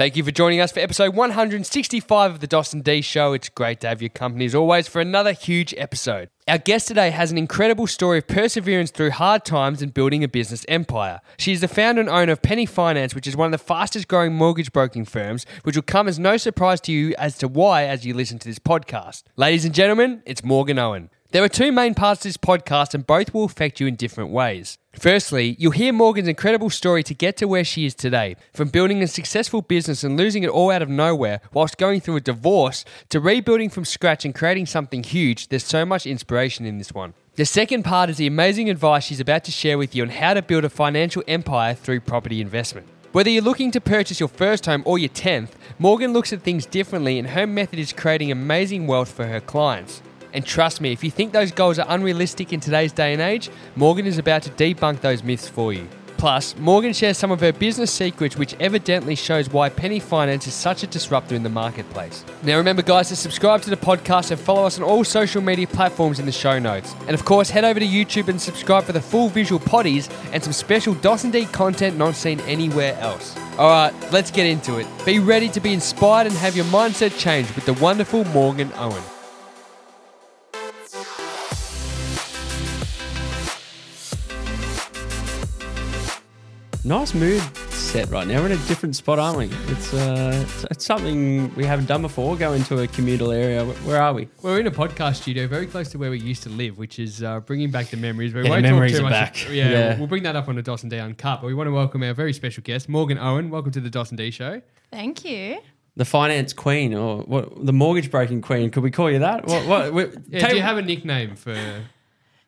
Thank you for joining us for episode 165 of the Dos and D Show. It's great to have your company as always for another huge episode. Our guest today has an incredible story of perseverance through hard times and building a business empire. She is the founder and owner of Penny Finance, which is one of the fastest growing mortgage broking firms, which will come as no surprise to you as to why as you listen to this podcast. Ladies and gentlemen, it's Morgan Owen. There are two main parts to this podcast, and both will affect you in different ways. Firstly, you'll hear Morgan's incredible story to get to where she is today. From building a successful business and losing it all out of nowhere whilst going through a divorce to rebuilding from scratch and creating something huge, there's so much inspiration in this one. The second part is the amazing advice she's about to share with you on how to build a financial empire through property investment. Whether you're looking to purchase your first home or your 10th, Morgan looks at things differently and her method is creating amazing wealth for her clients. And trust me, if you think those goals are unrealistic in today's day and age, Morgan is about to debunk those myths for you. Plus, Morgan shares some of her business secrets, which evidently shows why Penny Finance is such a disruptor in the marketplace. Now, remember, guys, to subscribe to the podcast and follow us on all social media platforms in the show notes. And of course, head over to YouTube and subscribe for the full visual potties and some special DOS and D content not seen anywhere else. All right, let's get into it. Be ready to be inspired and have your mindset changed with the wonderful Morgan Owen. Nice mood set right now. We're in a different spot, aren't we? It's, uh, it's, it's something we haven't done before. Go into a communal area. Where, where are we? We're in a podcast studio very close to where we used to live, which is uh, bringing back the memories. We Yeah, won't memories talk too are much. back. Yeah, Yeah. We'll, we'll bring that up on the Dos and D Uncut. But we want to welcome our very special guest, Morgan Owen. Welcome to the Dos and D Show. Thank you. The finance queen, or what? The mortgage breaking queen? Could we call you that? What? what we, Yeah, tell- do you have a nickname for?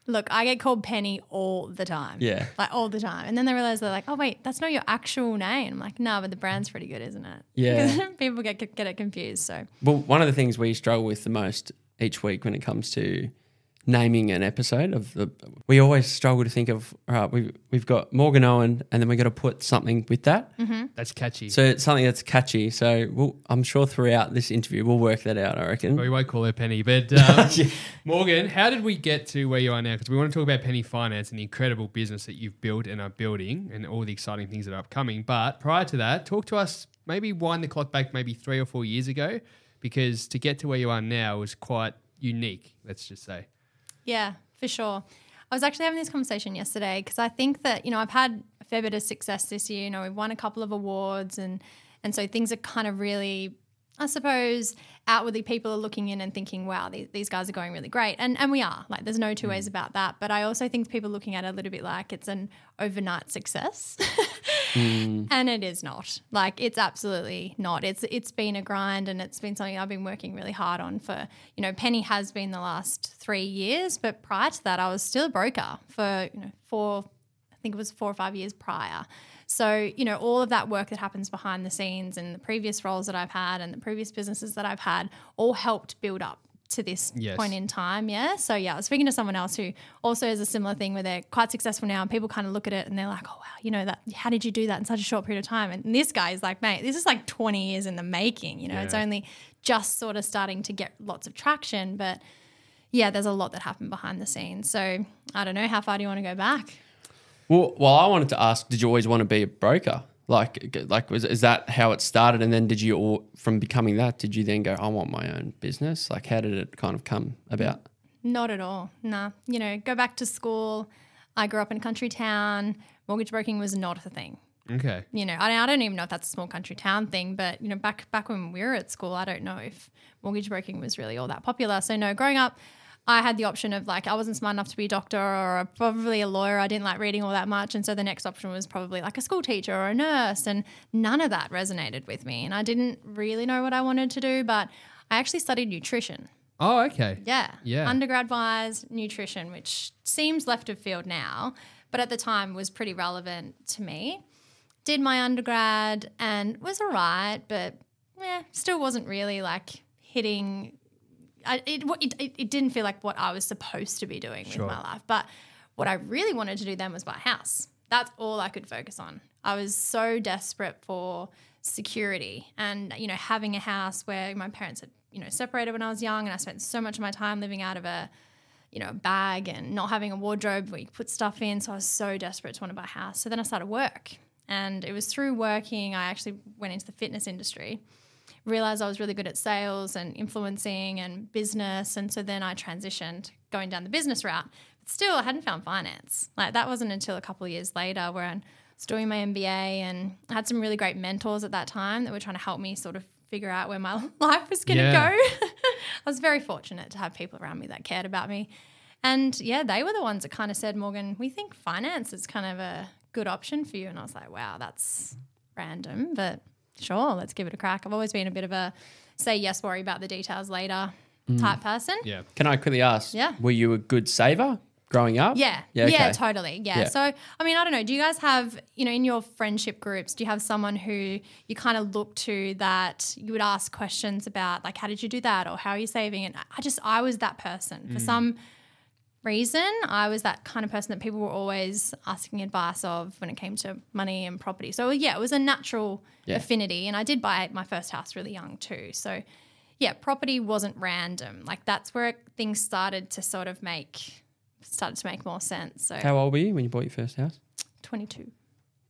Look, I get called Penny all the time. Yeah. Like all the time. And then they realize they're like, oh, wait, that's not your actual name. I'm like, no, but the brand's pretty good, isn't it? Yeah. People get, get it confused. So, well, one of the things we struggle with the most each week when it comes to naming an episode of the, we always struggle to think of. All right, we we've got Morgan Owen, and then we have got to put something with that. That's catchy. So it's something that's catchy. So we'll, I'm sure throughout this interview we'll work that out. I reckon. Well, we won't call her Penny, but um, Morgan, how did we get to where you are now? Because we want to talk about Penny Finance and the incredible business that you've built and are building, and all the exciting things that are upcoming. But prior to that, talk to us. Maybe wind the clock back, maybe three or four years ago, because to get to where you are now was quite unique. Let's just say. Yeah, for sure. I was actually having this conversation yesterday because I think that, you know, I've had a fair bit of success this year. You know, we've won a couple of awards and and so things are kind of really I suppose outwardly people are looking in and thinking, wow, these, these guys are going really great. And and we are. Like there's no two mm. ways about that. But I also think people looking at it a little bit like it's an overnight success. Mm. And it is not. Like it's absolutely not. It's it's been a grind and it's been something I've been working really hard on for, you know, Penny has been the last three years, but prior to that I was still a broker for, you know, four I think it was four or five years prior. So, you know, all of that work that happens behind the scenes and the previous roles that I've had and the previous businesses that I've had all helped build up to this Yes. point in time. Yeah. So, yeah, I was speaking to someone else who also has a similar thing where they're quite successful now and people kind of look at it and they're like, oh, wow, you know, that, how did you do that in such a short period of time? And this guy is like, mate, this is like 20 years in the making. You know, it's only just sort of starting to get lots of traction. But yeah, there's a lot that happened behind the scenes. So, I don't know. How far do you want to go back? Well, well, I wanted to ask: Did you always want to be a broker? Like, like was is that how it started? And then did you, all, from becoming that, did you then go, I want my own business? Like, how did it kind of come about? Not at all. Nah. You know, go back to school. I grew up in a country town. Mortgage broking was not a thing. Okay. You know, I, I don't even know if that's a small country town thing, but you know, back back when we were at school, I don't know if mortgage broking was really all that popular. So no, growing up, I had the option of like I wasn't smart enough to be a doctor or a, probably a lawyer. I didn't like reading all that much, and so the next option was probably like a school teacher or a nurse, and none of that resonated with me. And I didn't really know what I wanted to do, but I actually studied nutrition. Oh, okay. Yeah. Yeah. Undergrad wise, nutrition, which seems left of field now, but at the time was pretty relevant to me. Did my undergrad and was all right, but yeah, still wasn't really like hitting. I, it, it, it, didn't feel like what I was supposed to be doing Sure. with my life. But what I really wanted to do then was buy a house. That's all I could focus on. I was so desperate for security and, you know, having a house where my parents had, you know, separated when I was young and I spent so much of my time living out of a, you know, a bag and not having a wardrobe where you put stuff in. So I was so desperate to want to buy a house. So then I started work And it was through working, I actually went into the fitness industry, realized I was really good at sales and influencing and business. And so then I transitioned going down the business route. But still, I hadn't found finance. Like that wasn't until a couple of years later where I was doing my MBA and I had some really great mentors at that time that were trying to help me sort of figure out where my life was going to Yeah. go. I was very fortunate to have people around me that cared about me. And yeah, they were the ones that kind of said, Morgan, we think finance is kind of a good option for you. And I was like, wow, that's random, but sure, let's give it a crack. I've always been a bit of a say yes, worry about the details later type person. Yeah. Can I quickly ask? Yeah. Were you a good saver growing up? Yeah. Yeah. Yeah, totally. Yeah. Yeah. So, I mean, I don't know. Do you guys have, you know, in your friendship groups, do you have someone who you kind of look to that you would ask questions about, like, how did you do that? Or how are you saving? And I just, I was that person. Mm. For some reason, I was that kind of person that people were always asking advice of when it came to money and property. So, yeah, it was a natural Yeah. affinity. And I did buy my first house really young too. So, yeah, property wasn't random. Like, that's where things started to sort of make started to make more sense. So How old were you when you bought your first house? 22.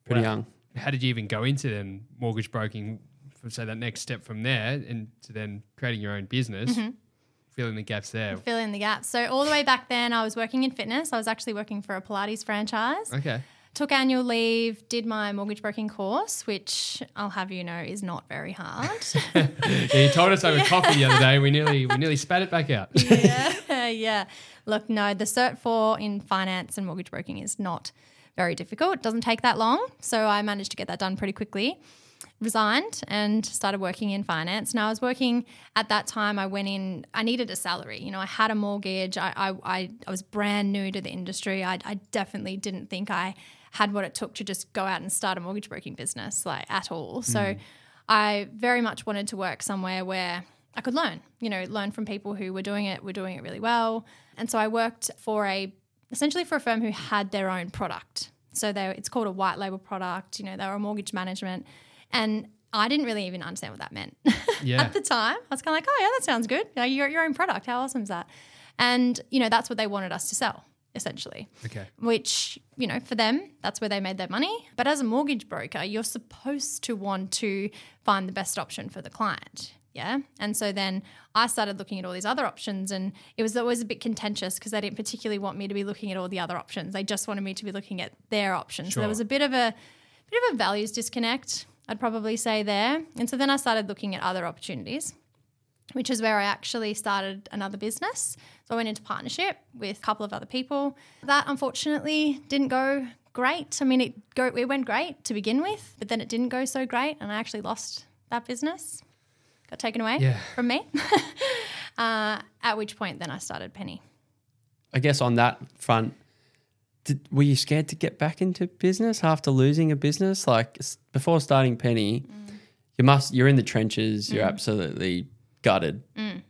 Pretty Wow. young. How did you even go into then mortgage broking? For, so that next step from there and to then creating your own business, Mm-hmm. Filling the gaps there. Fill in the gaps. So all the way back then, I was working in fitness. I was actually working for a Pilates franchise. Okay. Took annual leave, did my mortgage broking course, which I'll have you know is not very hard. Yeah, you told us over coffee the other day. We nearly we nearly spat it back out. yeah, yeah. Look, no, the Cert 4 in finance and mortgage broking is not very difficult. It doesn't take that long. So I managed to get that done pretty quickly. Resigned and started working in finance. Now I was working at that time. I went in. I needed a salary. You know, I had a mortgage. I I, I, I was brand new to the industry. I, I definitely didn't think I had what it took to just go out and start a mortgage broking business, like at all. So mm. I very much wanted to work somewhere where I could learn, you know, learn from people who were doing it, were doing it really well. And so I worked for a essentially for a firm who had their own product. So they it's called a white label product, you know, they were a mortgage management. And I didn't really even understand what that meant Yeah. at the time. I was kind of like, oh yeah, that sounds good. You you're your own product. How awesome is that? And you know, that's what they wanted us to sell, essentially Okay. which, you know, for them, that's where they made their money. But as a mortgage broker, you're supposed to want to find the best option for the client. Yeah. And so then I started looking at all these other options, and it was always a bit contentious because they didn't particularly want me to be looking at all the other options. They just wanted me to be looking at their options. So there was a bit of a bit of a values disconnect, I'd probably say there. And so then I started looking at other opportunities which is where I actually started another business. So I went into partnership with a couple of other people. That unfortunately didn't go great. I mean, it go it went great to begin with, but then it didn't go so great, and I actually lost that business. Got taken away Yeah. from me. uh, at which point, then I started Penny. I guess on that front, did, were you scared to get back into business after losing a business? Like before starting Penny, mm. you must you're in the trenches. You're mm. absolutely gutted. Mm.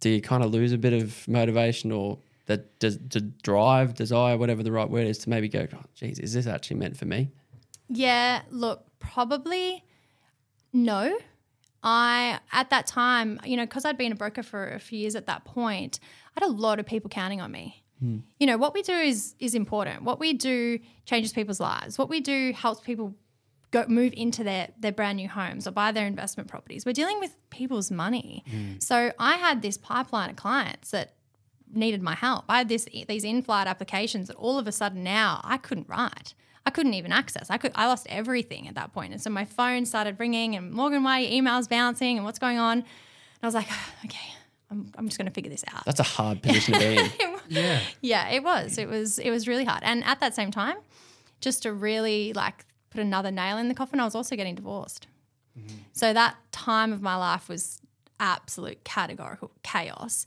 Do you kind of lose a bit of motivation or that does to drive, desire, whatever the right word is, to maybe go, oh, geez, is this actually meant for me? Yeah, look, probably no. I at that time, you know, because I'd been a broker for a few years at that point, I had a lot of people counting on me. Hmm. You know, what we do is is important. What we do changes people's lives. What we do helps people go move into their their brand new homes or buy their investment properties. We're dealing with people's money. Hmm. So I had this pipeline of clients that needed my help. I had this these in-flight applications that all of a sudden now I couldn't write. I couldn't even access. I could I lost everything at that point. And so my phone started ringing and Morgan, why are your emails bouncing and what's going on? And I was like, okay, I'm, I'm just going to figure this out. That's a hard position to be in. Yeah. Yeah, it was. It was it was really hard. And at that same time, just to really like put another nail in the coffin, I was also getting divorced. Mm-hmm. So that time of my life was absolute categorical chaos.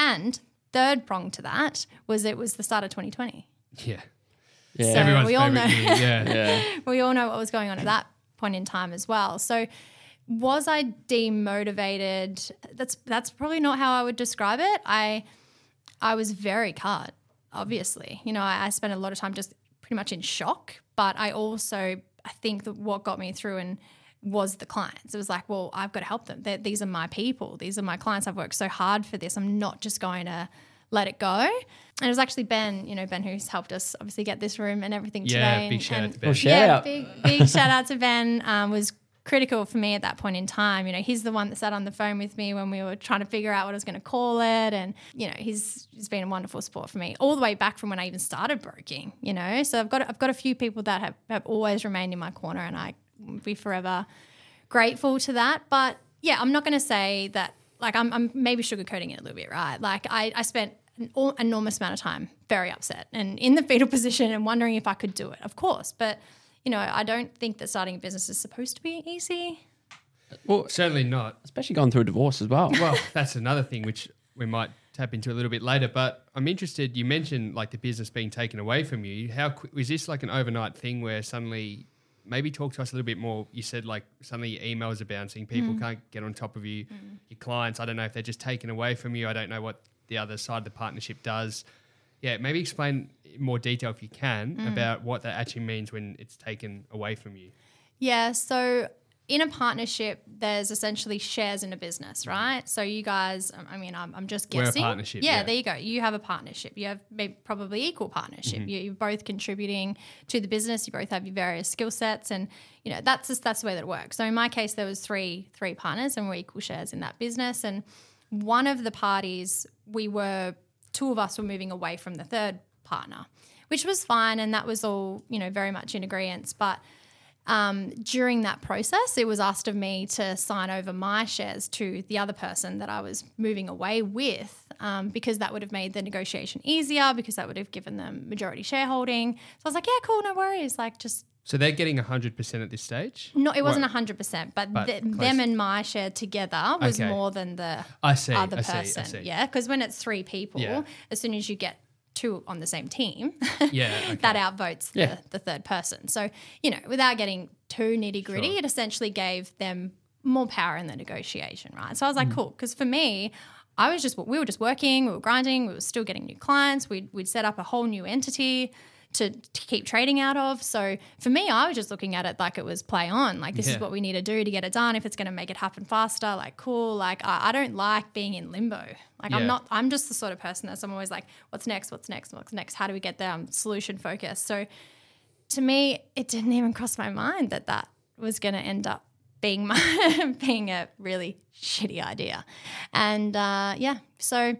And third prong to that was it was the start of 2020. Yeah. Yeah. So- Everyone's we all know. year. Yeah. yeah. we all know what was going on at that point in time as well. So was I demotivated? That's that's probably not how I would describe it. I I was very cut, obviously. You know, I, I spent a lot of time just pretty much in shock, but I also I think that what got me through and was the clients. It was like, well, I've got to help them. They're, these are my people. These are my clients. I've worked so hard for this. I'm not just going to let it go. And it was actually Ben, you know, Ben who's helped us obviously get this room and everything Yeah, today. big and- shout out to Ben. Well, shout yeah, out. big big shout out to Ben. Um, was critical for me at that point in time. You know, he's the one that sat on the phone with me when we were trying to figure out what I was going to call it, and you know, he's he's been a wonderful support for me all the way back from when I even started broking. You know, so I've got I've got a few people that have have always remained in my corner, and I will be forever grateful to that. But yeah, I'm not going to say that. Like I'm, I'm maybe sugarcoating it a little bit, right? Like I, I spent an enormous amount of time very upset and in the fetal position and wondering if I could do it. Of course, but you know, I don't think that starting a business is supposed to be easy. Well, Certainly not. especially going through a divorce as well. Well, that's another thing which we might tap into a little bit later. But I'm interested. You mentioned like the business being taken away from you. How quick was this like an overnight thing where suddenly? Maybe talk to us a little bit more. You said like suddenly your emails are bouncing. People mm. can't get on top of you. Mm. Your clients. I don't know if they're just taken away from you. I don't know what the other side of the partnership does. Yeah, maybe explain in more detail if you can about what that actually means when it's taken away from you. Yeah. So in a partnership, there's essentially shares in a business, right? So you guys, um, I mean, I'm, I'm just We're a partnership, Yeah, yeah. there you go. You have a partnership. You have maybe probably equal partnership. Mm-hmm. You, you're both contributing to the business. You both have your various skill sets, and you know that's just that's the way that it works. So in my case, there was three three partners, and we're equal shares in that business. And one of the parties, we were two of us were moving away from the third partner, which was fine, and that was all you know very much in agreement. But um, during that process, it was asked of me to sign over my shares to the other person that I was moving away with, um, because that would have made the negotiation easier, because that would have given them majority shareholding. So I was like, yeah, cool, no worries. Like, just So they're getting 100% at this stage? no, it wasn't Right. hundred percent, but, But th- them and my share together was Okay. more than the I see. other I see. person. I see. Yeah, because when it's three people, Yeah. as soon as you get two on the same team, Yeah, okay. that outvotes the, Yeah. the third person. So, you know, without getting too nitty gritty, Sure. it essentially gave them more power in the negotiation, right? So I was Mm. like, cool. Because for me, I was just, we were just working, we were grinding, we were still getting new clients, we'd, we'd set up a whole new entity. To, to keep trading out of. So for me, I was just looking at it like it was play on. Like, this Yeah. is what we need to do to get it done. If it's going to make it happen faster, like, cool. Like, I, I don't like being in limbo. Like, Yeah. I'm not, I'm just the sort of person that's I'm always like, what's next? What's next? What's next? How do we get there? I'm solution focused. So to me, it didn't even cross my mind that that was going to end up being my being a really shitty idea. And uh, yeah, so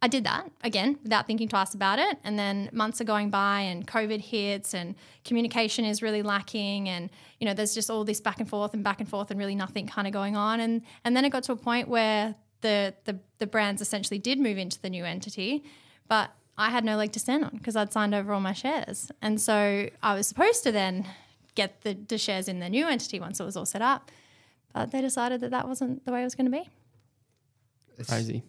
I did that again without thinking twice about it. And then months are going by, and COVID hits, and communication is really lacking, and you know, there's just all this back and forth and back and forth, and really nothing kind of going on. And and then it got to a point where the the the brands essentially did move into the new entity, but I had no leg to stand on because I'd signed over all my shares, and so I was supposed to then get the, the shares in the new entity once it was all set up. But they decided that that wasn't the way it was going to be. It's Crazy.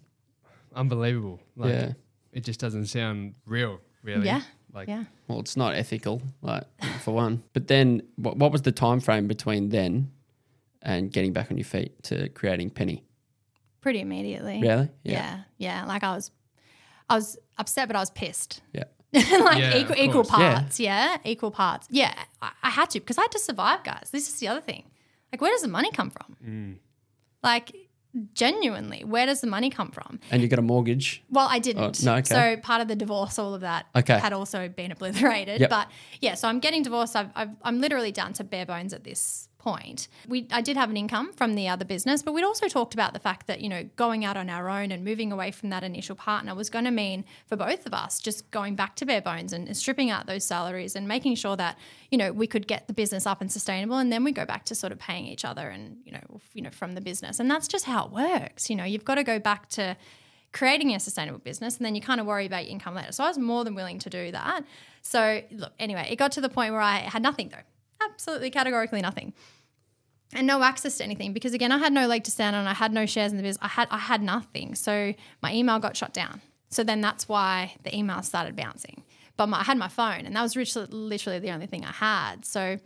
Unbelievable. Like, Yeah. It just doesn't sound real, really. Yeah. Like, Yeah. Well, it's not ethical, like for one. But then, what, what was the time frame between then and getting back on your feet to creating Penny? Pretty immediately. Really? Yeah. yeah. Like I was I was upset but I was pissed. Yeah. like Yeah, equal equal course. Yeah. parts. Yeah. Equal parts. Yeah. I, I had to because I had to survive, guys. This is the other thing. Like where does the money come from? Mm. Like genuinely, where does the money come from? And you got a mortgage. Well, I didn't. Oh, no, okay. So part of the divorce, all of that Okay. had also been obliterated. Yep. But yeah, so I'm getting divorced. I've, I've, I'm literally down to bare bones at this point. We, I did have an income from the other business, but we'd also talked about the fact that, you know, going out on our own and moving away from that initial partner was going to mean for both of us just going back to bare bones and stripping out those salaries and making sure that, you know, we could get the business up and sustainable. And then we go back to sort of paying each other and, you know, you know, from the business. And that's just how it works. You know, you've got to go back to, creating a sustainable business and then you kind of worry about your income later. So I was more than willing to do that. So look, anyway, it got to the point where I had nothing though. Absolutely categorically nothing. And no access to anything because again, I had no leg to stand on. I had no shares in the business. I had I had nothing. So my email got shut down. So then that's why the email started bouncing. But my, I had my phone and that was literally, literally the only thing I had. So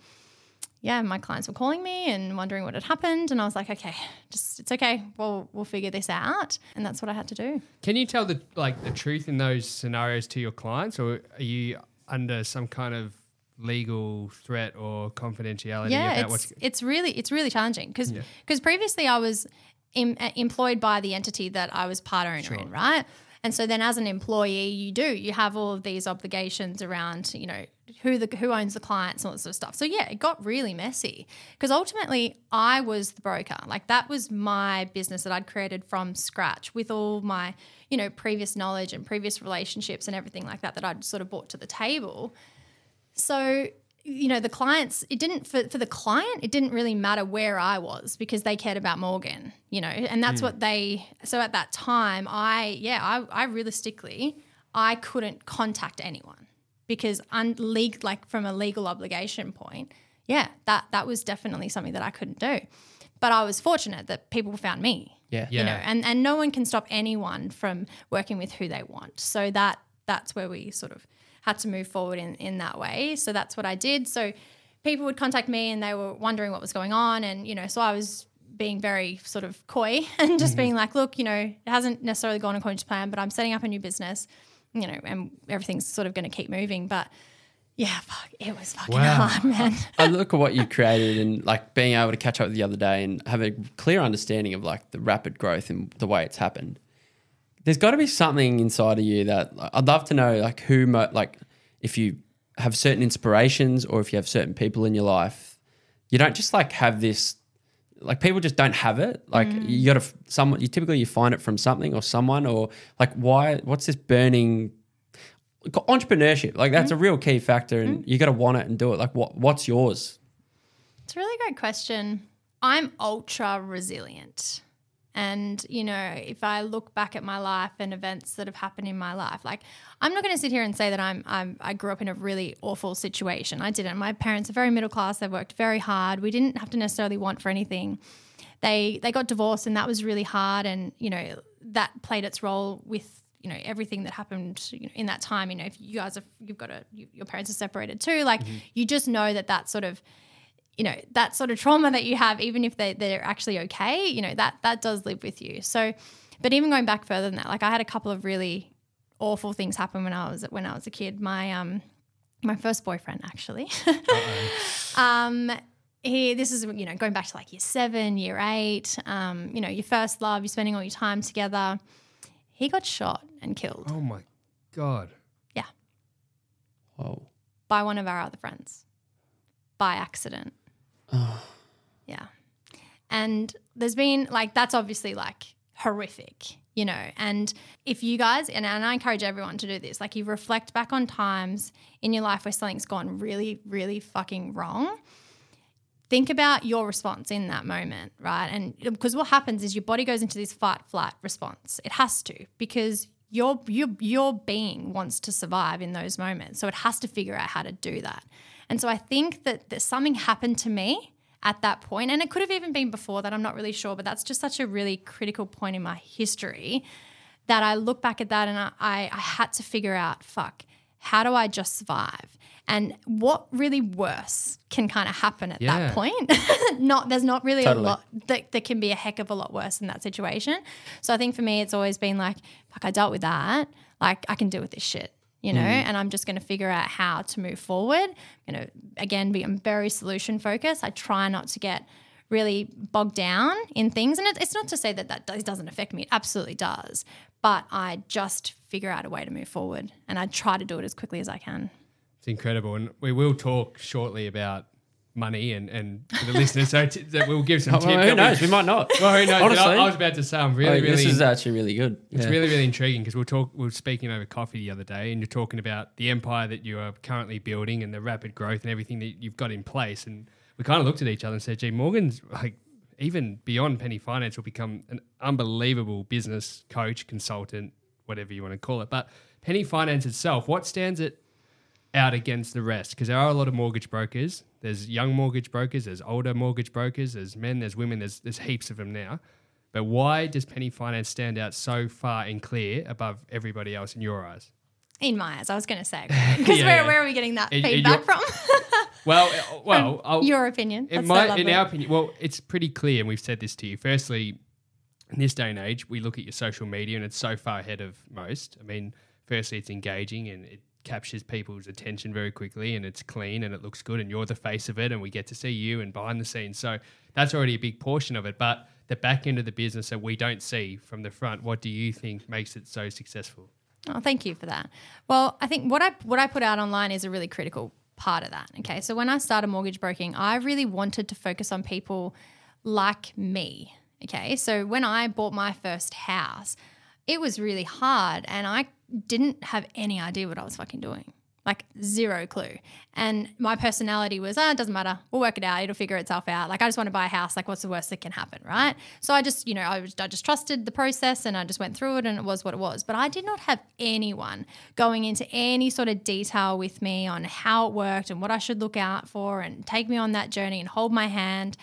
yeah, my clients were calling me and wondering what had happened, and I was like, okay, just it's okay. We'll we'll figure this out, and that's what I had to do. Can you tell the like the truth in those scenarios to your clients, or are you under some kind of legal threat or confidentiality yeah, about what's it's it's really it's really challenging because Yeah. previously I was em- uh, employed by the entity that I was part owner Sure. in, right? And so then as an employee, you do, you have all of these obligations around, you know, who the who owns the clients and all that sort of stuff. So yeah, it got really messy because ultimately I was the broker. Like that was my business that I'd created from scratch with all my, you know, previous knowledge and previous relationships and everything like that that I'd sort of brought to the table. So you know the clients it didn't for, for the client it didn't really matter where i was because they cared about morgan you know and that's mm. what they so at that time i yeah i, I realistically i couldn't contact anyone because un, like from a legal obligation point yeah that that was definitely something that i couldn't do but i was fortunate that people found me Yeah. Yeah. you know and and no one can stop anyone from working with who they want so that that's where we sort of had to move forward in in that way. So that's what i did. So people would contact me and they were wondering what was going on. And you know so i was being very sort of coy and just mm-hmm. being like look you know it hasn't necessarily gone according to plan but i'm setting up a new business you know and everything's sort of going to keep moving. But yeah fuck it was fucking Wow. hard man. I look at what you created and like being able to catch up the other day and have a clear understanding of like the rapid growth and the way it's happened. There's got to be something inside of you that like, I'd love to know, like who, mo- like if you have certain inspirations or if you have certain people in your life, you don't just like have this. Like people just don't have it. Like mm. you got to someone. You typically you find it from something or someone or like why? What's this burning entrepreneurship? Like that's mm. a real key factor, and mm. you got to want it and do it. Like what? What's yours? It's a really great question. I'm ultra resilient. And, you know, if I look back at my life and events that have happened in my life, like I'm not going to sit here and say that I'm, I'm I grew up in a really awful situation. I didn't. My parents are very middle class. They worked very hard. We didn't have to necessarily want for anything. They they got divorced and that was really hard and, you know, that played its role with you know everything that happened you know, in that time you know if you guys have you've got a you, your parents are separated too like mm-hmm. you just know that that sort of you know that sort of trauma that you have even if they, they're actually okay you know that that does live with you. So but even going back further than that like i had a couple of really awful things happen when i was when i was a kid. My um my first boyfriend actually. Um he this is you know going back to like year seven year eight um you know your first love you're spending all your time together. He got shot and killed. Oh my god. yeah. Whoa. by one of our other friends. By accident. Yeah. And there's been like, that's obviously like horrific, you know. And if you guys, and, and I encourage everyone to do this, like you reflect back on times in your life where something's gone really, really fucking wrong. Think about your response in that moment, right? And because what happens is your body goes into this fight flight response. It has to because your your your being wants to survive in those moments. So it has to figure out how to do that. And so I think that, that something happened to me at that point, and it could have even been before that. I'm not really sure, but that's just such a really critical point in my history that I look back at that and I, I, I had to figure out, fuck, how do I just survive? And what really worse can kind of happen at Yeah. that point? not there's not really Totally. a lot that, that can be a heck of a lot worse in that situation. So I think for me, it's always been like, fuck, I dealt with that. Like I can deal with this shit, you know. Mm. And I'm just going to figure out how to move forward. You know, again, be I'm very solution focused. I try not to get really bogged down in things, and it, it's not to say that that does, doesn't affect me. It absolutely does. But I just figure out a way to move forward, and I try to do it as quickly as I can. It's incredible, and we will talk shortly about money and and for the listeners. So t- that we'll give some Oh, well, who knows? We might not. Well, who knows? Honestly. I, I was about to say I'm really, really. this is actually really good. it's Yeah. really, really intriguing because we'll talk. We were speaking over coffee the other day, and you're talking about the empire that you are currently building and the rapid growth and everything that you've got in place. And we kind of looked at each other and said, "Gee, Morgan's like even beyond Penny Finance will become an unbelievable business coach, consultant, whatever you want to call it." But Penny Finance itself, what stands it out against the rest? Because there are a lot of mortgage brokers. There's young mortgage brokers. There's older mortgage brokers. There's men. There's women. There's there's heaps of them now. But why does Penny Finance stand out so far and clear above everybody else in your eyes? In my eyes, I was going to say because Yeah, where, yeah. where are we getting that feedback from? Well, uh, well, I'll, Your opinion. in That's so my in our opinion, well, it's pretty clear, and we've said this to you. Firstly, in this day and age, we look at your social media, and it's so far ahead of most. I mean, firstly, it's engaging and it captures people's attention very quickly, and it's clean and it looks good, and you're the face of it, and we get to see you and behind the scenes. So that's already a big portion of it. But the back end of the business that we don't see from the front, what do you think makes it so successful? Oh, thank you for that. Well, I think what I what I put out online is a really critical part of that. Okay, so when I started mortgage broking, I really wanted to focus on people like me. Okay, so when I bought my first house, it was really hard, and I didn't have any idea what I was fucking doing like zero clue. And my personality was, ah, it doesn't matter. We'll work it out. It'll figure itself out. Like I just want to buy a house. Like what's the worst that can happen, right? So I just, you know, I, was, I just trusted the process and I just went through it and it was what it was. But I did not have anyone going into any sort of detail with me on how it worked and what I should look out for and take me on that journey and hold my hand.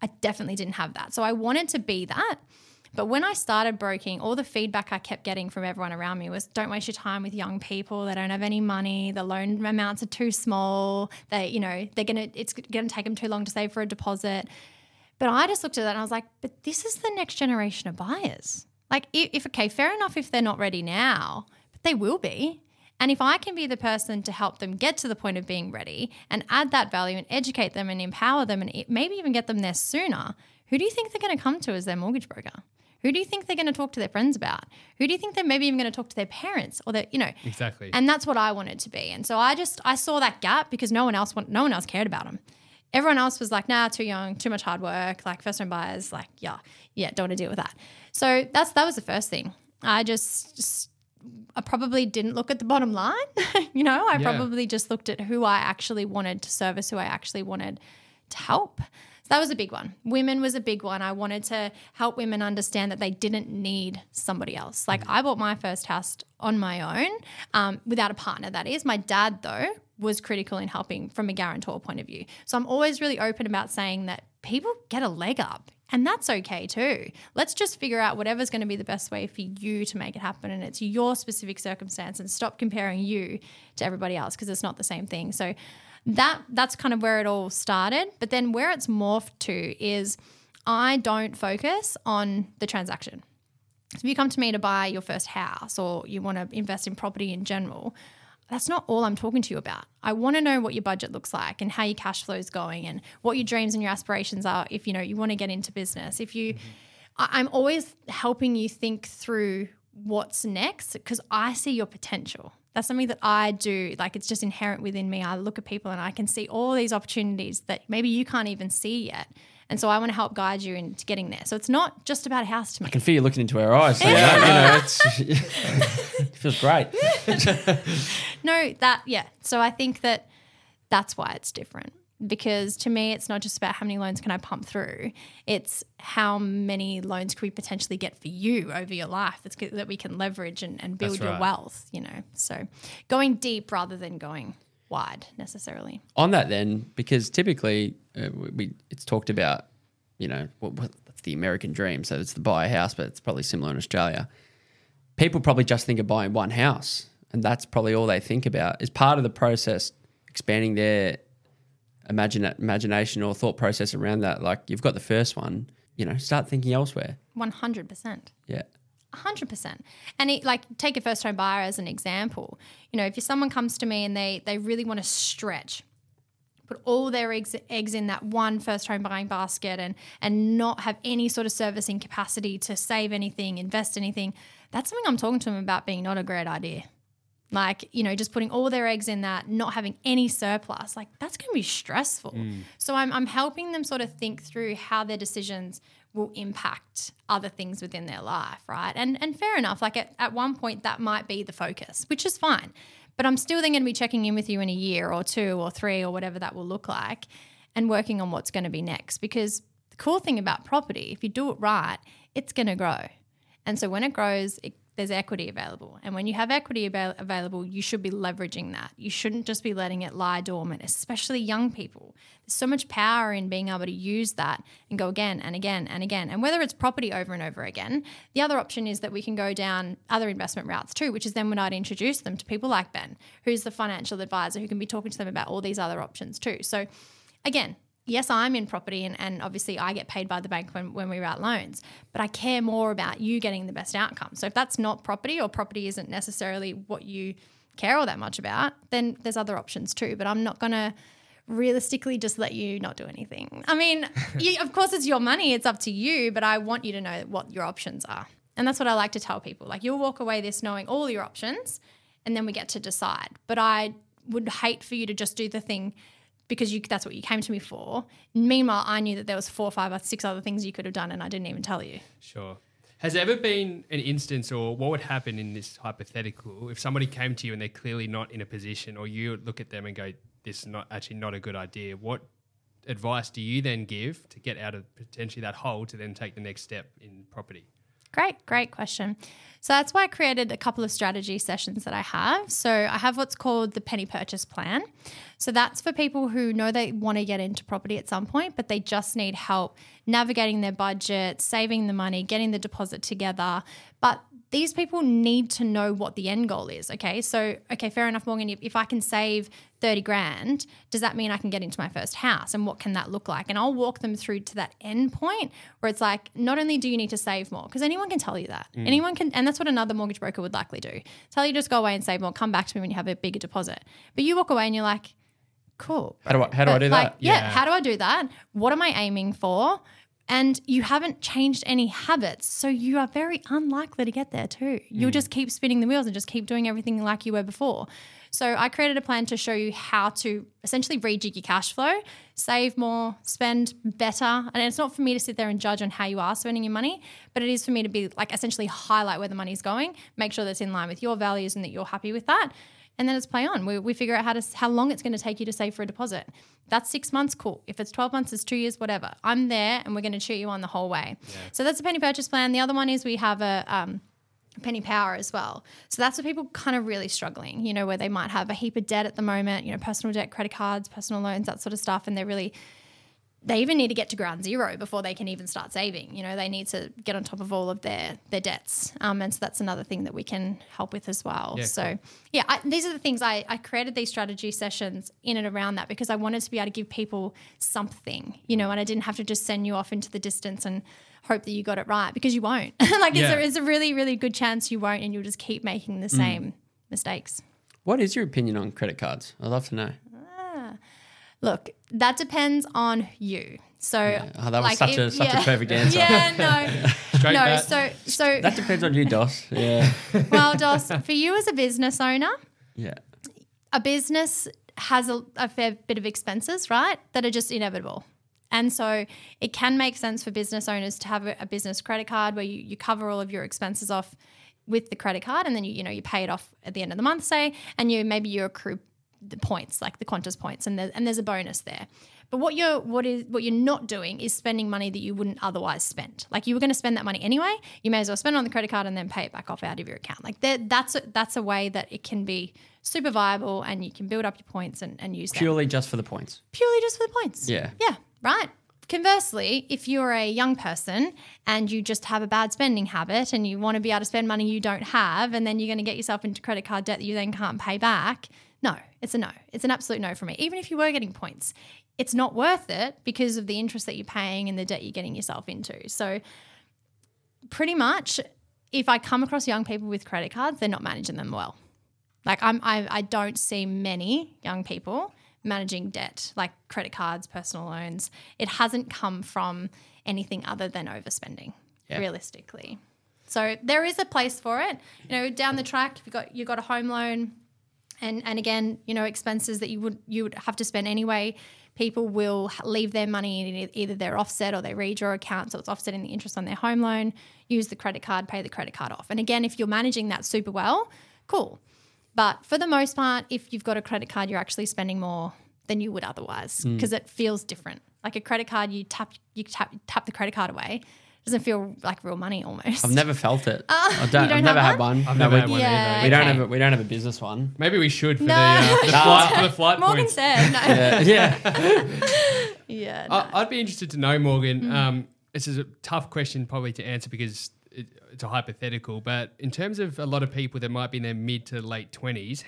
I definitely didn't have that. So I wanted to be that. But when I started broking, all the feedback I kept getting from everyone around me was don't waste your time with young people. They don't have any money. The loan amounts are too small. They, you know, they're going to, it's going to take them too long to save for a deposit. But I just looked at that and I was like, but this is the next generation of buyers. Like, if, okay, fair enough if they're not ready now, but they will be. And if I can be the person to help them get to the point of being ready and add that value and educate them and empower them and maybe even get them there sooner, who do you think they're going to come to as their mortgage broker? Who do you think they're going to talk to their friends about? Who do you think they're maybe even going to talk to their parents or their, you know? Exactly. And that's what I wanted to be. And so I just I saw that gap because no one else want, no one else cared about them. Everyone else was like, nah, too young, too much hard work, like first time buyers, like, yeah, yeah, don't want to deal with that. So that's that was the first thing. I just, just I probably didn't look at the bottom line. you know, I yeah. probably just looked at who I actually wanted to service, who I actually wanted to help. So that was a big one. Women was a big one. I wanted to help women understand that they didn't need somebody else. Like I bought my first house on my own um, without a partner, that is. My dad, though, was critical in helping from a guarantor point of view. So I'm always really open about saying that people get a leg up. And that's okay too. Let's just figure out whatever's going to be the best way for you to make it happen. And it's your specific circumstance and stop comparing you to everybody else because it's not the same thing. So that that's kind of where it all started. But then where it's morphed to is I don't focus on the transaction. So if you come to me to buy your first house or you want to invest in property in general, that's not all I'm talking to you about. I want to know what your budget looks like and how your cash flow is going and what your dreams and your aspirations are if you know you want to get into business. If you mm-hmm. I'm always helping you think through what's next because I see your potential that's something that I do. Like it's just inherent within me. I look at people and I can see all these opportunities that maybe you can't even see yet. And so I want to help guide you into getting there. So it's not just about a house to me. I can feel you looking into our eyes. So yeah. you know, it feels great. no, that, yeah. So I think that that's why it's different because to me it's not just about how many loans can I pump through. It's how many loans could we potentially get for you over your life that's that we can leverage and, and build right. your wealth you know? So going deep rather than going wide necessarily. On that then because typically uh, we it's talked about you know what, what's the American dream. So it's the buy a house but it's probably similar in Australia. People probably just think of buying one house and that's probably all they think about is part of the process expanding their imagine imagination or thought process around that. Like you've got the first one, you know, start thinking elsewhere. One hundred percent. Yeah. 100% and it, like take a first home buyer as an example you know if someone comes to me and they they really want to stretch put all their eggs, eggs in that one first home buying basket and and not have any sort of servicing capacity to save anything invest anything that's something i'm talking to them about being not a great idea like you know just putting all their eggs in that not having any surplus like that's going to be stressful. Mm. so I'm, I'm helping them sort of think through how their decisions will impact other things within their life right? And and fair enough like at, at one point that might be the focus which is fine. But i'm still then going to be checking in with you in a year or two or three or whatever that will look like and working on what's going to be next. Because the cool thing about property if you do it right it's going to grow. And so when it grows it there's equity available. And when you have equity avail- available, you should be leveraging that. You shouldn't just be letting it lie dormant, especially young people. There's so much power in being able to use that and go again and again and again. And whether it's property over and over again, the other option is that we can go down other investment routes too, which is then when I'd introduce them to people like Ben, who's the financial advisor who can be talking to them about all these other options too. So again, yes, I'm in property and, and obviously I get paid by the bank when, when we write loans, but I care more about you getting the best outcome. So if that's not property or property isn't necessarily what you care all that much about, then there's other options too. But I'm not going to realistically just let you not do anything. I mean, you, of course, it's your money, it's up to you, but I want you to know what your options are. And that's what I like to tell people. Like, you'll walk away this knowing all your options, and then we get to decide. But I would hate for you to just do the thing because you, that's what you came to me for. Meanwhile, I knew that there was four, five, or six other things you could have done, and I didn't even tell you. Sure. Has there ever been an instance, or what would happen in this hypothetical if somebody came to you and they're clearly not in a position, or you look at them and go, "This is not actually not a good idea." What advice do you then give to get out of potentially that hole to then take the next step in property? Great, great question. So that's why I created a couple of strategy sessions that I have. So I have what's called the penny purchase plan. So that's for people who know they want to get into property at some point, but they just need help navigating their budget, saving the money, getting the deposit together. But these people need to know what the end goal is. Okay. So, okay, fair enough, Morgan. If, if I can save 30 grand, does that mean I can get into my first house? And what can that look like? And I'll walk them through to that end point where it's like, not only do you need to save more, because anyone can tell you that. Mm. Anyone can, and that's what another mortgage broker would likely do tell you just go away and save more, come back to me when you have a bigger deposit. But you walk away and you're like, cool. How do I, how do, I do like, that? Yeah. Yeah. How do I do that? What am I aiming for? And you haven't changed any habits. So you are very unlikely to get there too. You'll mm. just keep spinning the wheels and just keep doing everything like you were before. So I created a plan to show you how to essentially rejig your cash flow, save more, spend better. And it's not for me to sit there and judge on how you are spending your money, but it is for me to be like essentially highlight where the money's going, make sure that's in line with your values and that you're happy with that and then it's play on. We, we figure out how to how long it's going to take you to save for a deposit. That's six months, cool. If it's twelve months, it's two years, whatever. I'm there, and we're going to cheer you on the whole way. So that's a penny purchase plan. The other one is we have a um, penny power as well. So that's for people kind of really struggling. You know, where they might have a heap of debt at the moment. You know, personal debt, credit cards, personal loans, that sort of stuff, and they're really they even need to get to ground zero before they can even start saving. You know, they need to get on top of all of their their debts, um, and so that's another thing that we can help with as well. Yeah, so, yeah, I, these are the things I, I created these strategy sessions in and around that because I wanted to be able to give people something, you know, and I didn't have to just send you off into the distance and hope that you got it right because you won't. like, Yeah. it's, a, it's a really really good chance you won't, and you'll just keep making Mm. the same mistakes. What is your opinion on credit cards? I'd love to know. Look, that depends on you. So Oh, that was like, such a such yeah. a perfect answer. Yeah, no, Straight no. bat. So, so That depends on you, Dos. Yeah. well, Dos, for you as a business owner, Yeah. a business has a, a fair bit of expenses, right? That are just inevitable. And so it can make sense for business owners to have a, a business credit card where you, you cover all of your expenses off with the credit card and then you, you know you pay it off at the end of the month, say, and you maybe you accrue the points, like the Qantas points, and, there, and there's a bonus there. But what you're what is what you're not doing is spending money that you wouldn't otherwise spend. Like you were going to spend that money anyway, you may as well spend it on the credit card and then pay it back off out of your account. Like that, that's a, that's a way that it can be super viable and you can build up your points and, and use them Purely just for the points. purely just for the points. Yeah. Yeah, right. Conversely, if you're a young person and you just have a bad spending habit and you want to be able to spend money you don't have, and then you're going to get yourself into credit card debt that you then can't pay back, no, it's a no. It's an absolute no for me. Even if you were getting points, it's not worth it because of the interest that you're paying and the debt you're getting yourself into. So, pretty much, if I come across young people with credit cards, they're not managing them well. Like I'm, I, I don't see many young people managing debt, like credit cards, personal loans. It hasn't come from anything other than overspending, Yeah. realistically. So there is a place for it. You know, down the track, if you got you got a home loan, and and again, you know, expenses that you would you would have to spend anyway. People will leave their money in either their offset or their redraw account, so it's offsetting the interest on their home loan. Use the credit card, pay the credit card off. And again, if you're managing that super well, cool. But for the most part, if you've got a credit card, you're actually spending more than you would otherwise mm. because it feels different. Like a credit card, you tap you tap tap the credit card away. Doesn't feel like real money almost. I've never felt it. I don't, don't I've never had one. I've No, never we, had one Yeah. either. we don't Okay. have a, we don't have a business one. Maybe we should for No. the, uh, the flight, for the flight Morgan points. said no. Yeah, yeah. Yeah. no. I, I'd be interested to know, Morgan. Mm. Um, this is a tough question probably to answer because it, it's a hypothetical. But in terms of a lot of people that might be in their mid to late twenties,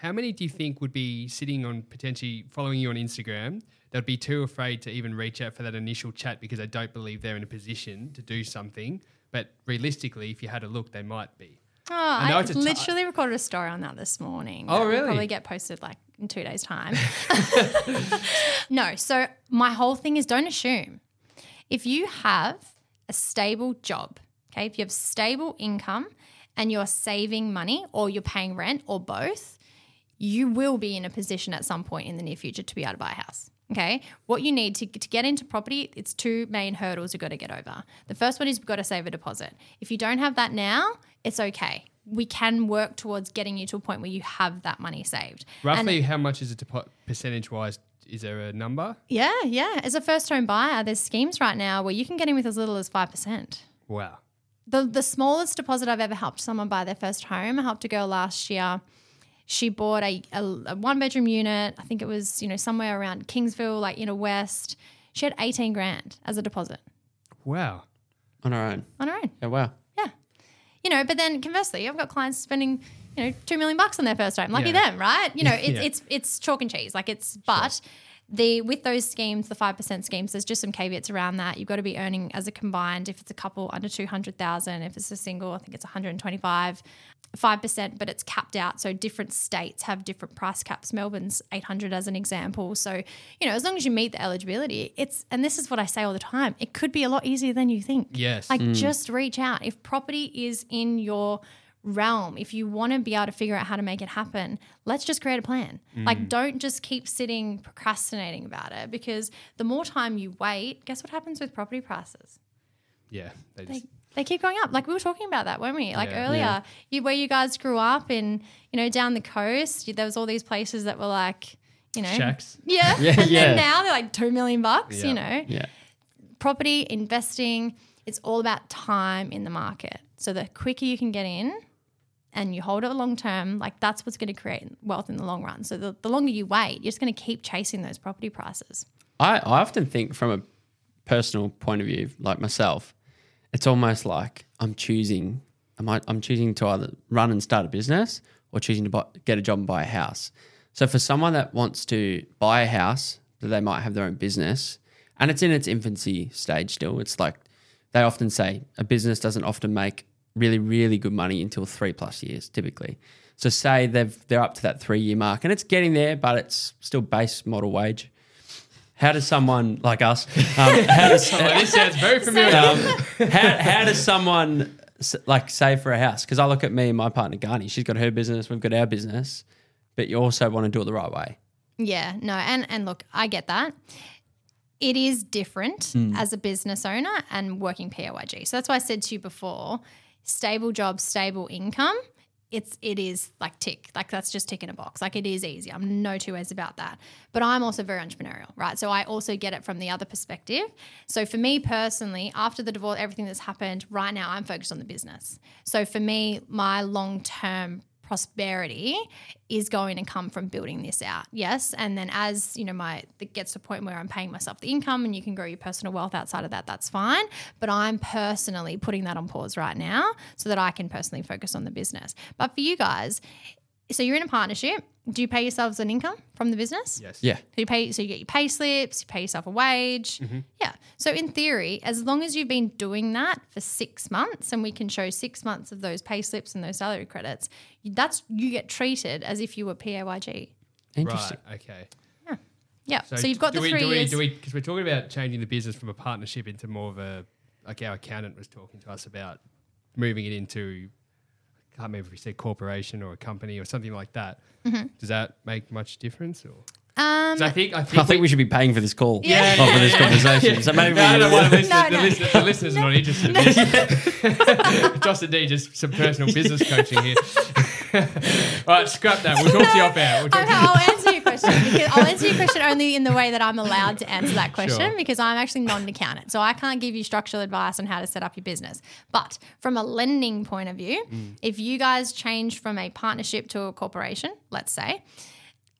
how many do you think would be sitting on potentially following you on Instagram? That'd be too afraid to even reach out for that initial chat because they don't believe they're in a position to do something. But realistically, if you had a look, they might be. Oh, I I, it's a ti- literally recorded a story on that this morning. Oh, really? Probably get posted like in two days' time. no, so my whole thing is don't assume. If you have a stable job, okay, if you have stable income and you're saving money or you're paying rent or both, you will be in a position at some point in the near future to be able to buy a house. Okay. What you need to, to get into property, it's two main hurdles you've got to get over. The first one is you've got to save a deposit. If you don't have that now, it's okay. We can work towards getting you to a point where you have that money saved. Roughly, how much is it depo- percentage wise? Is there a number? Yeah, yeah. As a first home buyer, there's schemes right now where you can get in with as little as 5%. Wow. The, the smallest deposit I've ever helped someone buy their first home, I helped a girl last year. She bought a, a, a one bedroom unit. I think it was, you know, somewhere around Kingsville, like inner west. She had 18 grand as a deposit Wow. On her own. on her own. Yeah, wow. Yeah. You know, but then conversely, I've got clients spending, you know, two million bucks on their first home. Lucky Yeah. them, right? You know, it's Yeah. it's it's chalk and cheese. Like it's but the with those schemes, the five percent schemes, there's just some caveats around that. You've got to be earning as a combined, if it's a couple under two hundred thousand, if it's a single, I think it's 125. Five percent, but it's capped out. So different states have different price caps. Melbourne's eight hundred as an example. So you know, as long as you meet the eligibility, it's and this is what I say all the time. It could be a lot easier than you think. Yes. Like mm. just reach out. If property is in your realm, if you want to be able to figure out how to make it happen, let's just create a plan. Like mm. don't just keep sitting procrastinating about it because the more time you wait, guess what happens with property prices? yeah. They They, just, they keep going up. Like we were talking about that, weren't we? Like Yeah. earlier, Yeah. you where you guys grew up in, you know, down the coast, you- there was all these places that were like, you know, Shacks. yeah, Yeah, and yeah. then now they're like two million bucks. Yeah. You know, Yeah. property investing it's all about time in the market so the quicker you can get in and you hold it long term like that's what's going to create wealth in the long run so the, the longer you wait you're just going to keep chasing those property prices I, I often think from a personal point of view, like myself, it's almost like I'm choosing. I, I'm choosing to either run and start a business or choosing to buy, get a job and buy a house. So for someone that wants to buy a house, that they might have their own business, and it's in its infancy stage still. It's like they often say a business doesn't often make really really good money until three plus years typically. So say they've they're up to that three year mark and it's getting there, but it's still base model wage. How does someone like us? Um, how does Oh, this sounds very familiar. um, how, how does someone like save for a house? Because I look at me and my partner Garni. She's got her business. We've got our business, but you also want to do it the right way. yeah no and and look i get that it is different as a business owner and working PAYG. So that's why I said to you before, stable job, stable income. It's it is like tick, like that's just ticking a box. Like it is easy. I'm no two ways about that. But I'm also very entrepreneurial, right? So I also get it from the other perspective. So for me personally, after the divorce, everything that's happened, right now I'm focused on the business. So for me, my long term prosperity is going to come from building this out. Yes. And then as, you know, my it gets to a point where I'm paying myself the income and you can grow your personal wealth outside of that, that's fine. But I'm personally putting that on pause right now so that I can personally focus on the business. But for you guys, so you're in a partnership. Do you pay yourselves an income from the business? yes. Yeah. So you pay, so you get your pay slips, you pay yourself a wage. Mm-hmm. Yeah. So in theory, as long as you've been doing that for six months, and we can show six months of those pay slips and those salary credits, that's you get treated as if you were PAYG. Interesting. Right. Okay. Yeah. Yeah. So, you've got do the we, three do we, years. do we, because we're talking about changing the business from a partnership into more of a, like our accountant was talking to us about moving it into, I can't remember if we said corporation or a company or something like that. Mm-hmm. Does that make much difference? Or? um, 'Cause I think, I think, I think we should be paying for this call. Yeah. Or for this conversation. So maybe No, I we don't want the listeners, No, the, no. listeners, the listeners are not interested in this. Dos and D, just some personal business coaching here. All right, scrap that. We'll talk to you off air. We'll Okay. I'll answer your question because I'll answer your question only in the way that I'm allowed to answer that question Sure. because I'm actually not an accountant. So I can't give you structural advice on how to set up your business. But from a lending point of view, mm. if you guys change from a partnership to a corporation, let's say,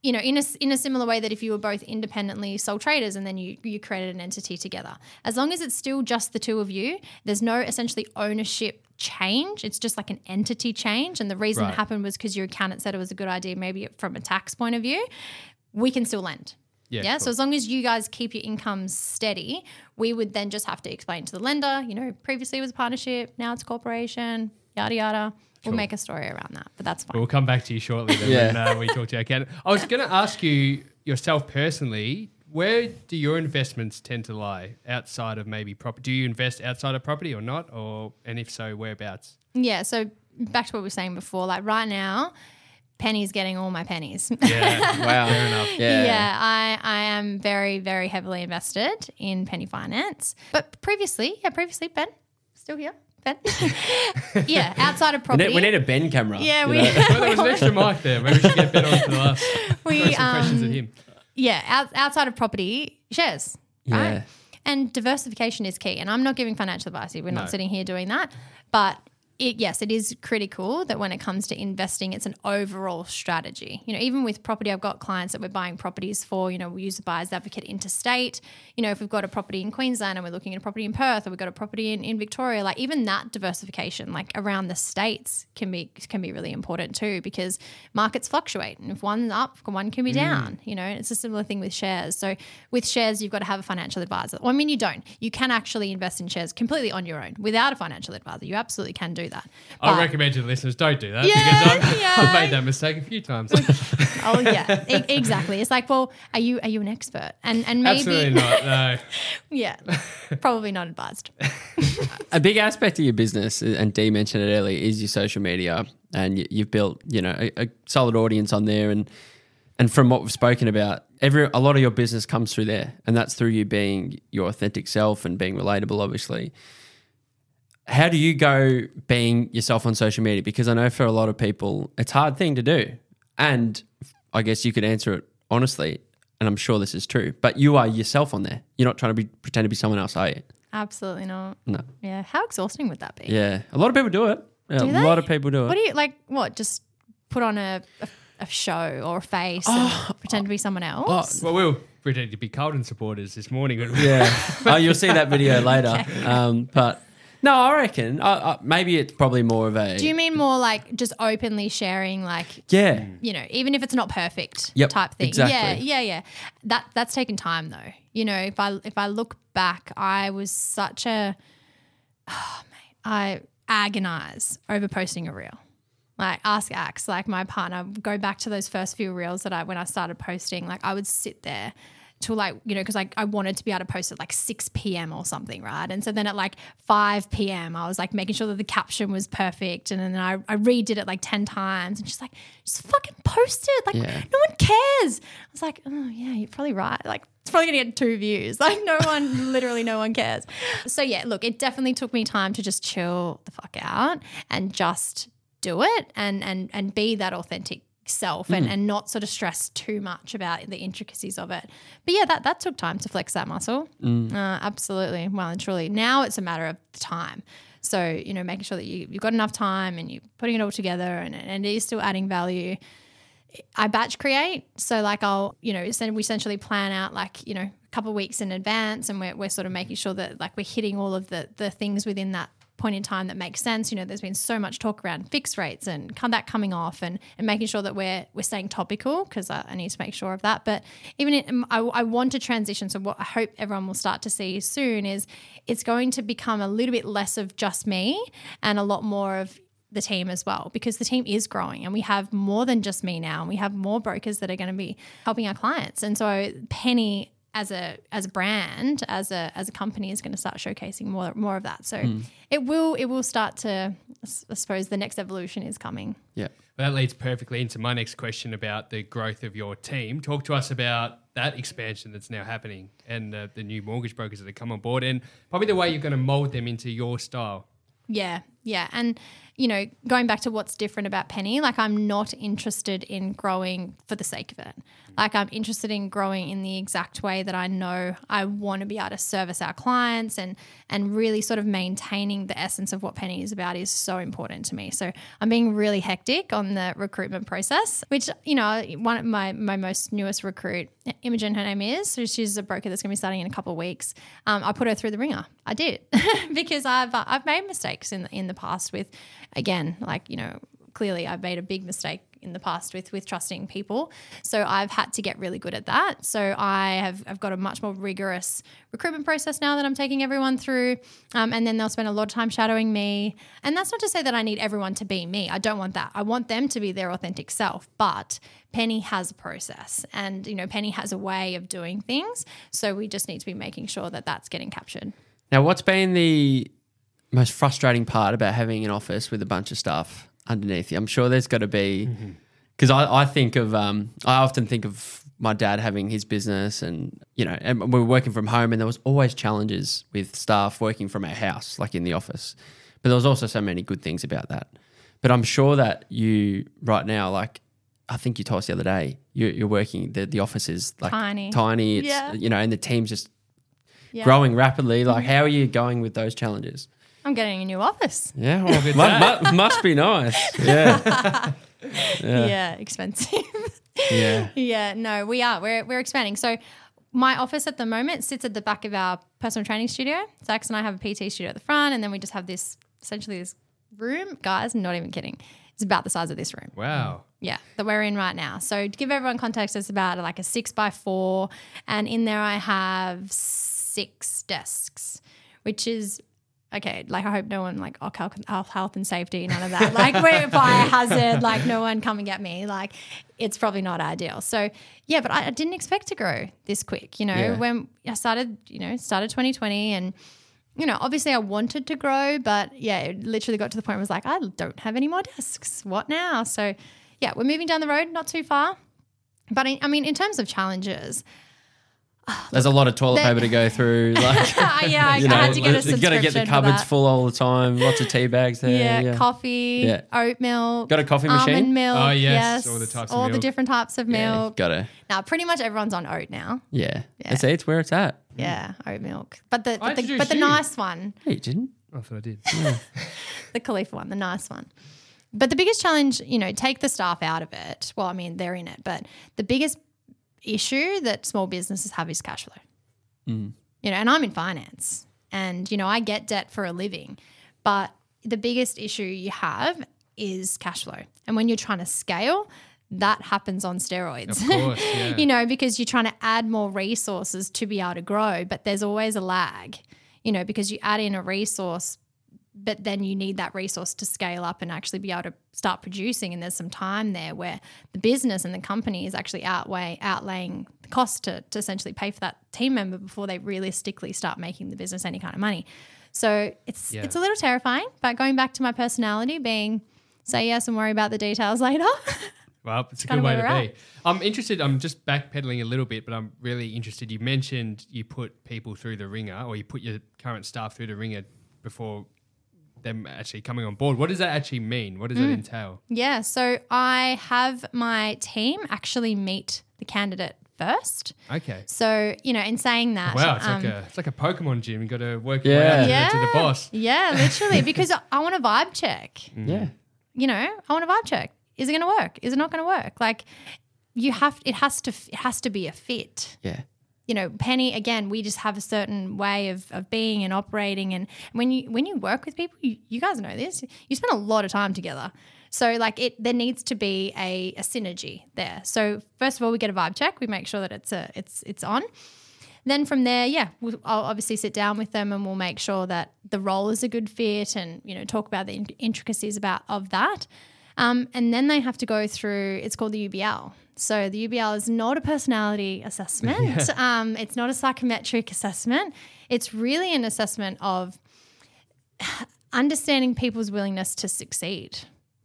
you know, in a, in a similar way that if you were both independently sole traders and then you, you created an entity together, as long as it's still just the two of you, there's no essentially ownership change. It's just like an entity change. And the reason Right. it happened was because your accountant said it was a good idea, maybe from a tax point of view. We can still lend. Yeah, Yeah. cool. So as long as you guys keep your income steady, we would then just have to explain to the lender, you know, previously it was a partnership, now it's a corporation. yada yada. We'll make a story around that, but that's fine. We'll come back to you shortly then Yeah. when uh, we talk to our accountant. I was going to ask you yourself personally, where do your investments tend to lie outside of maybe property? Do you invest outside of property or not? Or and if so, whereabouts? Yeah. So back to what we were saying before, like right now, Penny's getting all my pennies. Yeah, Wow. fair enough. Yeah. Yeah, I, I am very, very heavily invested in Penny Finance. But previously, yeah, previously, Ben, still here, Ben. yeah, outside of We property. need, we need a Ben camera. yeah, we, know? Well, there was an extra mic there. Maybe we should get Ben on for the last. we throw some questions at um, him. yeah, out, outside of property, shares. Yeah. Right? And diversification is key. And I'm not giving financial advice here. We're No. not sitting here doing that. But it, yes, it is critical that when it comes to investing, it's an overall strategy. You know, even with property, I've got clients that we're buying properties for. You know, we use the buyer's advocate interstate. You know, if we've got a property in Queensland and we're looking at a property in Perth, or we've got a property in, in Victoria, like even that diversification, like around the states, can be can be really important too because markets fluctuate, and if one's up, one can be mm. down. You know, it's a similar thing with shares. So with shares, you've got to have a financial advisor. Well, I mean, you don't. You can actually invest in shares completely on your own without a financial advisor. You absolutely can do that. I But- recommend to the listeners don't do that Yeah, because I've, yeah. I've made that mistake a few times. Oh, oh yeah, e- exactly. It's like, well, are you are you an expert? And and maybe Absolutely not. No. yeah, probably not advised. a big aspect of your business, uh, and Dee mentioned it earlier, is your social media, and you, you've built, you know, a, a solid audience on there, and and from what we've spoken about, every a lot of your business comes through there, and that's through you being your authentic self and being relatable, obviously. How do you go being yourself on social media? Because I know for a lot of people, it's a hard thing to do, and I guess you could answer it honestly, and I'm sure this is true. But you are yourself on there. You're not trying to be pretend to be someone else, are you? Absolutely not. No. Yeah, how exhausting would that be? Yeah, a lot of people do it. Yeah, Do a they? lot of people do it. What do you like? What just put on a a, a show or a face Oh, and pretend to be someone else? Well, we'll pretend to be Carlton supporters this morning. yeah. oh, you'll see that video later. Um, but no, I reckon uh, uh, maybe it's probably more of a Do you mean more like just openly sharing, like yeah. you know, even if it's not perfect Yep, type thing? exactly. Yeah, yeah, yeah. That that's taken time though. You know, if I if I look back, I was such a oh mate, I agonize over posting a reel. Like ask Axe, like my partner, go back to those first few reels that I when I started posting, like I would sit there till like, you know, because I, I wanted to be able to post at like 6 p.m. or something, right? And so then at like 5 p.m., I was like making sure that the caption was perfect. And then I, I redid it like 10 times and she's like, just fucking post it. Like, Yeah. no one cares. I was like, oh, yeah, you're probably right. Like, it's probably gonna get two views. Like, no one, literally, no one cares. So, yeah, look, it definitely took me time to just chill the fuck out and just do it and and and be that authentic self and, and not sort of stress too much about the intricacies of it. But yeah, that that took time to flex that muscle. Uh, absolutely, well and truly. Now it's a matter of time. So you know, making sure that you you've got enough time and you're putting it all together and, and it is still adding value. I batch create. So like I'll, you know, we essentially plan out like, you know, a couple of weeks in advance and we're, we're sort of making sure that like we're hitting all of the the things within that point in time that makes sense. You know, there's been so much talk around fixed rates and come that coming off and, and making sure that we're we're staying topical because I, I need to make sure of that. But even in, um, I, I want to transition. So what I hope everyone will start to see soon is it's going to become a little bit less of just me and a lot more of the team as well because the team is growing and we have more than just me now and we have more brokers that are going to be helping our clients and so penny as a as a brand as a as a company is going to start showcasing more more of that so it will it will start to i suppose the next evolution is coming Yeah. Well, that leads perfectly into my next question about the growth of your team. Talk to us about that expansion that's now happening and uh, the new mortgage brokers that have come on board and probably the way you're going to mold them into your style. Yeah, yeah. And, you know, going back to what's different about Penny, like I'm not interested in growing for the sake of it. Like I'm interested in growing in the exact way that I know I want to be able to service our clients and and really sort of maintaining the essence of what Penny is about is so important to me. So I'm being really hectic on the recruitment process, which, you know, one of my my most newest recruit, Imogen, her name is. So she's a broker that's going to be starting in a couple of weeks. Um, I put her through the ringer. I did because I've I've made mistakes in the, in the past with, again, like you know, clearly I've made a big mistake in the past with with trusting people. So I've had to get really good at that. So I have I've got a much more rigorous recruitment process now that I'm taking everyone through. Um, and then they'll spend a lot of time shadowing me. And that's not to say that I need everyone to be me. I don't want that. I want them to be their authentic self. But Penny has a process, and you know Penny has a way of doing things. So we just need to be making sure that that's getting captured. Now, what's been the most frustrating part about having an office with a bunch of stuff underneath you? I'm sure there's got to be, because I, I think of, um, I often think of my dad having his business and, you know, and we were working from home and there was always challenges with staff working from our house, like in the office. But there was also so many good things about that. But I'm sure that you right now, like, I think you told us the other day, you, you're working, the, the office is like Tiny. tiny. It's, Yeah. you know, and the team's just Yeah. growing rapidly. Like, how are you going with those challenges? I'm getting a new office. Yeah, well, mu- mu- must be nice. Yeah, Yeah, expensive. yeah. yeah, no, we are. We're we're expanding. So my office at the moment sits at the back of our personal training studio. Zach and I have a PT studio at the front, and then we just have this essentially this room. Guys, not even kidding. It's about the size of this room. Wow. Yeah, that we're in right now. So to give everyone context, it's about like a six by four, and in there I have six desks, which is okay. Like I hope no one like oh, health, health- and safety, none of that. Like we're fire hazard, like no one come and get me. Like it's probably not ideal. So yeah, but I, I didn't expect to grow this quick. You know, Yeah. when I started, you know, started 2020 and you know, obviously I wanted to grow, but yeah, it literally got to the point where I was like, I don't have any more desks. What now? So yeah, we're moving down the road, not too far. But I, I mean, in terms of challenges, There's a lot of toilet paper to go through. Like, yeah, I, you I know, had to get a you subscription. got to get the cupboards full all the time. Lots of tea bags there. Yeah, Yeah, coffee, Yeah. oat milk. Got a coffee machine? Almond milk. Oh, yes, all the types of all the different types of Yeah, milk. got it. Now, pretty much everyone's on oat now. Yeah. Yeah. See, it's where it's at. Yeah, oat milk. But the I but the, but the you. nice one, Hey, you didn't. I thought I did. the Khalifa one, the nice one. But the biggest challenge, you know, take the staff out of it. Well, I mean, they're in it, but the biggest issue that small businesses have is cash flow. Mm. You know, and I'm in finance and, you know, I get debt for a living, but the biggest issue you have is cash flow. And when you're trying to scale, that happens on steroids. Of course, yeah. you know, because you're trying to add more resources to be able to grow, but there's always a lag, you know, because you add in a resource, but then you need that resource to scale up and actually be able to start producing. And there's some time there where the business and the company is actually outweigh outlaying the cost to, to essentially pay for that team member before they realistically start making the business any kind of money. So it's Yeah. it's a little terrifying, but going back to my personality being say yes and worry about the details later. Well, it's a good way to be. I'm interested. I'm just backpedaling a little bit, but I'm really interested. You mentioned you put people through the ringer, or you put your current staff through the ringer before them actually coming on board. What does that actually mean? What does Mm. that entail? Yeah, so I have my team actually meet the candidate first. Okay. So, you know, in saying that, Wow, it's um, like a it's like a Pokemon gym. You got to work your way Yeah. up to, yeah, the, to the boss. Yeah, literally, because I want a vibe check. Yeah. You know, I want a vibe check. Is it going to work? Is it not going to work? Like, you have it has to it has to be a fit. Yeah. You know, Penny, again, we just have a certain way of, of being and operating. And when you when you work with people, you, you guys know this, you spend a lot of time together. So like it there needs to be a, a synergy there. So first of all, we get a vibe check. We make sure that it's a it's it's on. Then from there, yeah, we'll, I'll obviously sit down with them and we'll make sure that the role is a good fit and you know talk about the intricacies about of that. Um, and then they have to go through. It's called the UBL. So the UBL is not a personality assessment. um, it's not a psychometric assessment. It's really an assessment of understanding people's willingness to succeed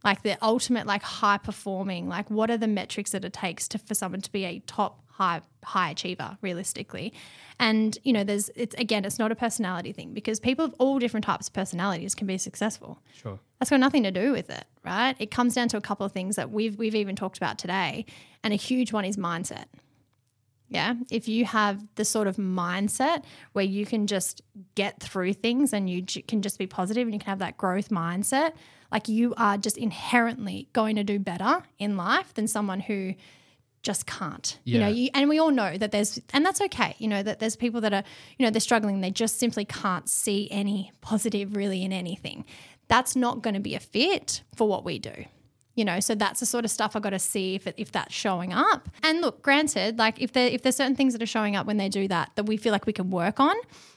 like the ultimate like high performing like what are the metrics that it takes to for someone to be a top high high achiever realistically and you know there's it's again it's not a personality thing because people of all different types of personalities can be successful Sure. that's got nothing to do with it right it comes down to a couple of things that we've we've even talked about today and a huge one is mindset yeah. If you have the sort of mindset where you can just get through things and you j- can just be positive and you can have that growth mindset, like you are just inherently going to do better in life than someone who just can't. You know, you, and we all know that there's, and that's okay, you know, that there's people that are, you know, they're struggling, they just simply can't see any positive really in anything. That's not going to be a fit for what we do. You know, so that's the sort of stuff I got to see if it, if that's showing up. And look, granted, like if there if there's certain things that are showing up when they do that that we feel like we can work on,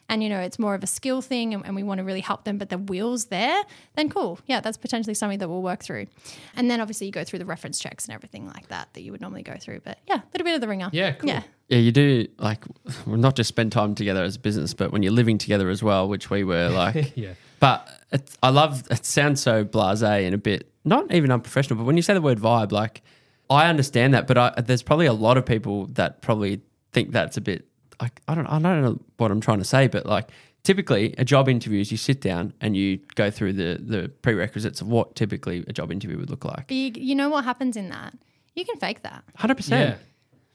and you know it's more of a skill thing, and, and we want to really help them, but the wheels there, then cool, yeah, that's potentially something that we'll work through. And then obviously you go through the reference checks and everything like that that you would normally go through. But yeah, a little bit of the ringer. Yeah, cool. Yeah. Yeah, you do like well, not just spend time together as a business, but when you're living together as well, which we were like. Yeah. But it's, I love it. Sounds so blasé and a bit not even unprofessional. But when you say the word vibe, like I understand that, but I, there's probably a lot of people that probably think that's a bit. Like, I don't. I don't know what I'm trying to say, but like typically a job interview is you sit down and you go through the the prerequisites of what typically a job interview would look like. But you, you know what happens in that? You can fake that. Hundred Yeah. percent.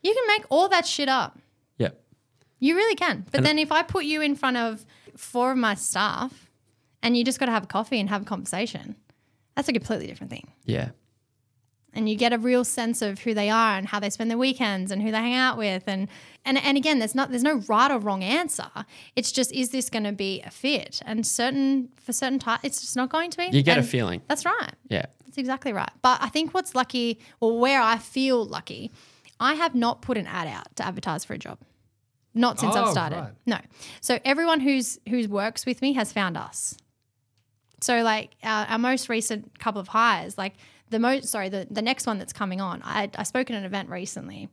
You can make all that shit up. Yeah. You really can. But then if I put you in front of four of my staff and you just got to have a coffee and have a conversation, that's a completely different thing. Yeah. And you get a real sense of who they are and how they spend their weekends and who they hang out with and and, and again there's not there's no right or wrong answer. It's just is this going to be a fit? And certain for certain types it's just not going to be. You get a feeling. That's right. Yeah. That's exactly right. But I think what's lucky, or where I feel lucky, I have not put an ad out to advertise for a job. Not since I've Oh, started. right. No. So everyone who's who's works with me has found us. So like our, our most recent couple of hires, like the most sorry, the, the next one that's coming on, I I spoke at an event recently.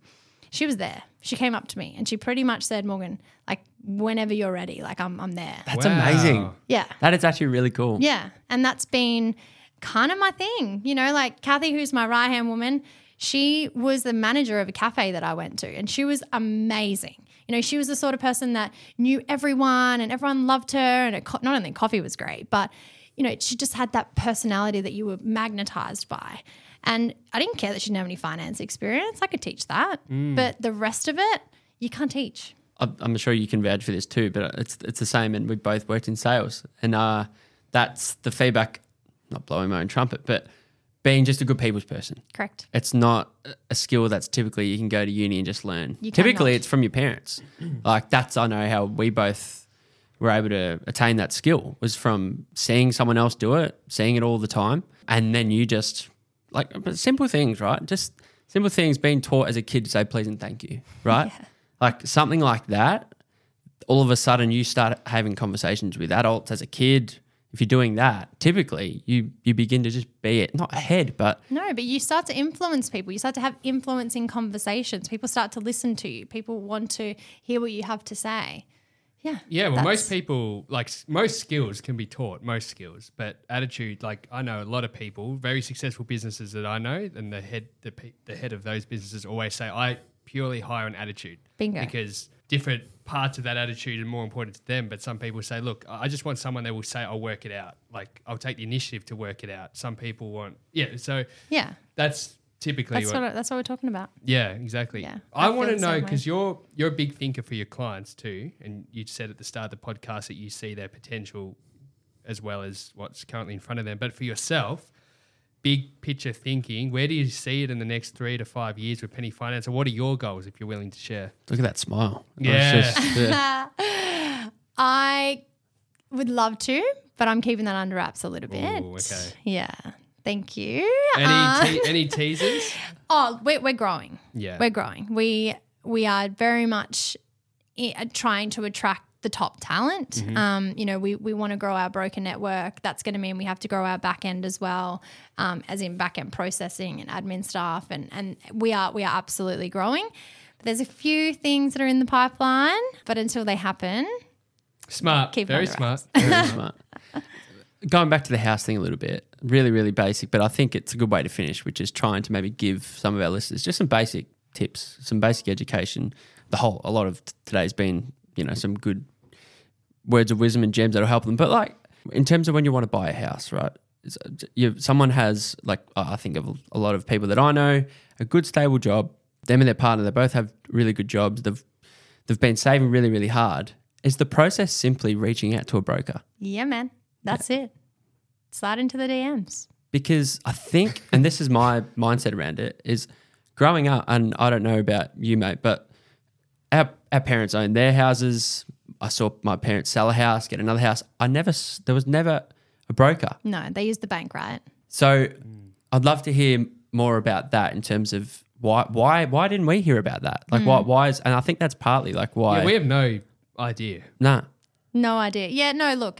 She was there. She came up to me and she pretty much said, Morgan, like whenever you're ready, like I'm I'm there. That's Wow. amazing. Yeah. That is actually really cool. Yeah. And that's been kind of my thing. You know, like Kathy, who's my right hand woman, she was the manager of a cafe that I went to, and she was amazing. You know, she was the sort of person that knew everyone and everyone loved her. And it, co- not only coffee was great, but, you know, she just had that personality that you were magnetized by. And I didn't care that she didn't have any finance experience. I could teach that. But the rest of it, you can't teach. I'm I'm sure you can vouch for this too, but it's it's the same, and we both worked in sales, and uh, that's the feedback. Not blowing my own trumpet, but being just a good people's person. Correct. It's not a skill that's typically you can go to uni and just learn. You typically, cannot. it's from your parents. like that's I know how we both were able to attain that skill was from seeing someone else do it, seeing it all the time, and then you just like but simple things, right? Just simple things being taught as a kid to say please and thank you, right? Like something like that. All of a sudden, you start having conversations with adults as a kid. If you're doing that, typically you you begin to just be it, not ahead, but No, but you start to influence people. You start to have influencing conversations. People start to listen to you. People want to hear what you have to say. Yeah. Yeah, well, most people like most skills can be taught. Most skills, but attitude, like I know a lot of people, very successful businesses that I know, and the head, the, pe- the head of those businesses always say, "I purely hire an attitude." Bingo. Because different parts of that attitude are more important to them. But some people say, "Look, I I just want someone that will say, I'll work it out. Like I'll take the initiative to work it out." Some people want, yeah. So Yeah. that's typically That's what what, that's what we're talking about. yeah, exactly. Yeah, I, I want to know because you're you're a big thinker for your clients too, and you said at the start of the podcast that you see their potential as well as what's currently in front of them. But for yourself, big picture thinking, where do you see it in the next three to five years with Penny Finance, or what are your goals if you're willing to share? look at that smile. It's Yeah. just, yeah. I would love to, but I'm keeping that under wraps a little bit. Ooh, okay. Yeah. Thank you. Any Uh, te- any teasers? oh, we're, we're growing. Yeah. We're growing. We we are very much i- uh, trying to attract the top talent. Mm-hmm. Um, you know, we, we want to grow our broker network. That's going to mean we have to grow our back end as well, um, as in back end processing and admin staff, and and we are we are absolutely growing. But there's a few things that are in the pipeline, but until they happen, Smart. Keep Very smart. Very smart. Going back to the house thing a little bit, really, really basic, but I think it's a good way to finish, which is trying to maybe give some of our listeners just some basic tips, some basic education. The whole, a lot of today's been, you know, some good words of wisdom and gems that'll help them. But like in terms of when you want to buy a house, right? You, someone has like I think of a lot of people that I know, a good stable job. Them and their partner, they both have really good jobs. They've they've been saving really, really hard. Is the process simply reaching out to a broker? yeah, man, that's it. Slide into the DMs. because I think, and this is my mindset around it, is growing up, and I don't know about you, mate, but our, our parents owned their houses. I saw my parents sell a house, get another house. I never, there was never a broker. No, they use the bank, right? So I'd love to hear more about that in terms of why why why didn't we hear about that? Like why mm. why is and I think that's partly like why Yeah, we have no idea. nah. No idea. Yeah, no, look,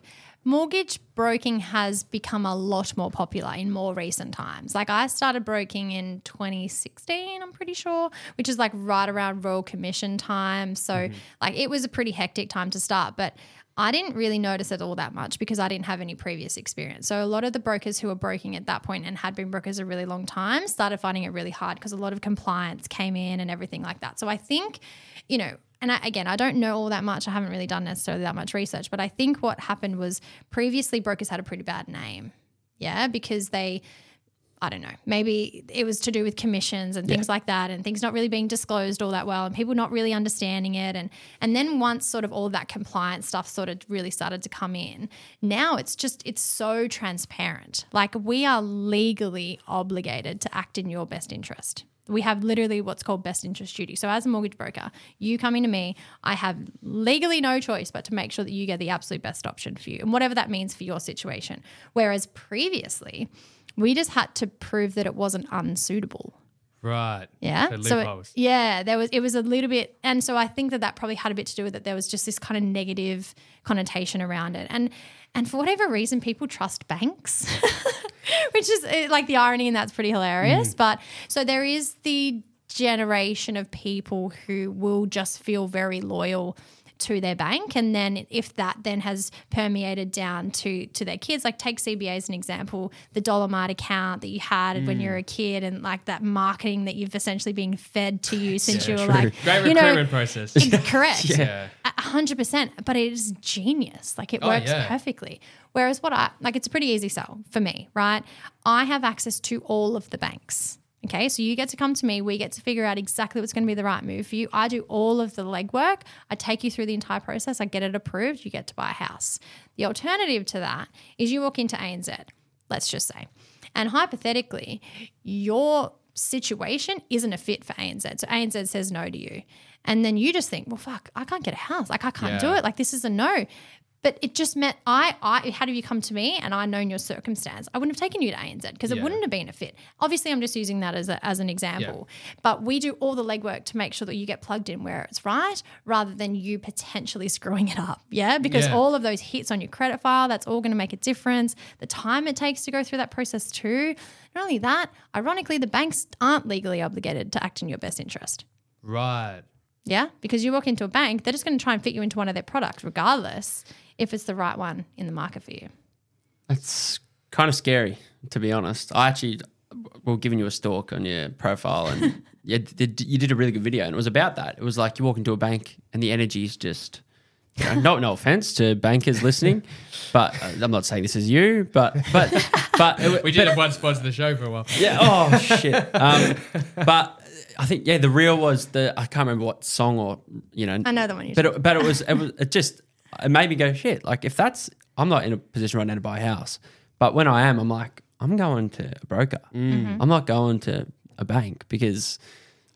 mortgage broking has become a lot more popular in more recent times. Like I started broking in 2016, I'm pretty sure, which is like right around Royal Commission time. So mm-hmm. like it was a pretty hectic time to start, but I didn't really notice it all that much because I didn't have any previous experience. So a lot of the brokers who were broking at that point and had been brokers a really long time started finding it really hard because a lot of compliance came in and everything like that. So I think, you know, and I, again, I don't know all that much. I haven't really done necessarily that much research, but I think what happened was previously brokers had a pretty bad name. Yeah, because they I don't know, maybe it was to do with commissions and things like that and things not really being disclosed all that well and people not really understanding it and and then once sort of all of that compliance stuff sort of really started to come in, now it's just it's so transparent. Like we are legally obligated to act in your best interest. We have literally what's called best interest duty. So, as a mortgage broker, you coming to me, I have legally no choice but to make sure that you get the absolute best option for you and whatever that means for your situation. Whereas previously, we just had to prove that it wasn't unsuitable. Right. Yeah. So So, it- yeah, there was it was a little bit, and so I think that that probably had a bit to do with it. There was just this kind of negative connotation around it, and and for whatever reason, people trust banks, which is eh, like the irony, and that's pretty hilarious. But so there is the generation of people who will just feel very loyal to their bank and then if that then has permeated down to to their kids like take CBA as an example the Dollarmite account that you had when you mm. were a kid and like that marketing that you've essentially been fed to you since you were like Great you know, recruitment process. correct Yeah. a hundred percent. But it is genius. Like it Oh, works yeah. perfectly. Whereas what I like, it's a pretty easy sell for me, right? I have access to all of the banks. Okay, so you get to come to me. We get to figure out exactly what's going to be the right move for you. I do all of the legwork. I take you through the entire process. I get it approved. You get to buy a house. The alternative to that is you walk into ANZ, let's just say, and hypothetically, your situation isn't a fit for ANZ. So ANZ says no to you. And then you just think, well, fuck, I can't get a house. Like, I can't do it. Like, this is a no. But it just meant I, I had you come to me and I known your circumstance, I wouldn't have taken you to ANZ because it Yeah. wouldn't have been a fit. Obviously, I'm just using that as, a, as an example. But we do all the legwork to make sure that you get plugged in where it's right rather than you potentially screwing it up. Yeah. Because Yeah. all of those hits on your credit file, that's all going to make a difference. The time it takes to go through that process, too. Not only that, ironically, the banks aren't legally obligated to act in your best interest. Right. Yeah, because you walk into a bank, they're just going to try and fit you into one of their products, regardless if it's the right one in the market for you. It's kind of scary, to be honest. I actually, well, giving you a stalk on your profile, and you did, you did a really good video, and it was about that. It was like you walk into a bank, and the energy is just. You know, no, no offense to bankers listening, but uh, I'm not saying this is you, but but but it, We did have one spot sponsor the show for a while. yeah. Oh shit. Um, but I think yeah, the real was the I can't remember what song or you know. I know the one you're But it, but it was it was it just it made me go shit. Like if that's I'm not in a position right now to buy a house, but when I am, I'm like I'm going to a broker. Mm-hmm. I'm not going to a bank because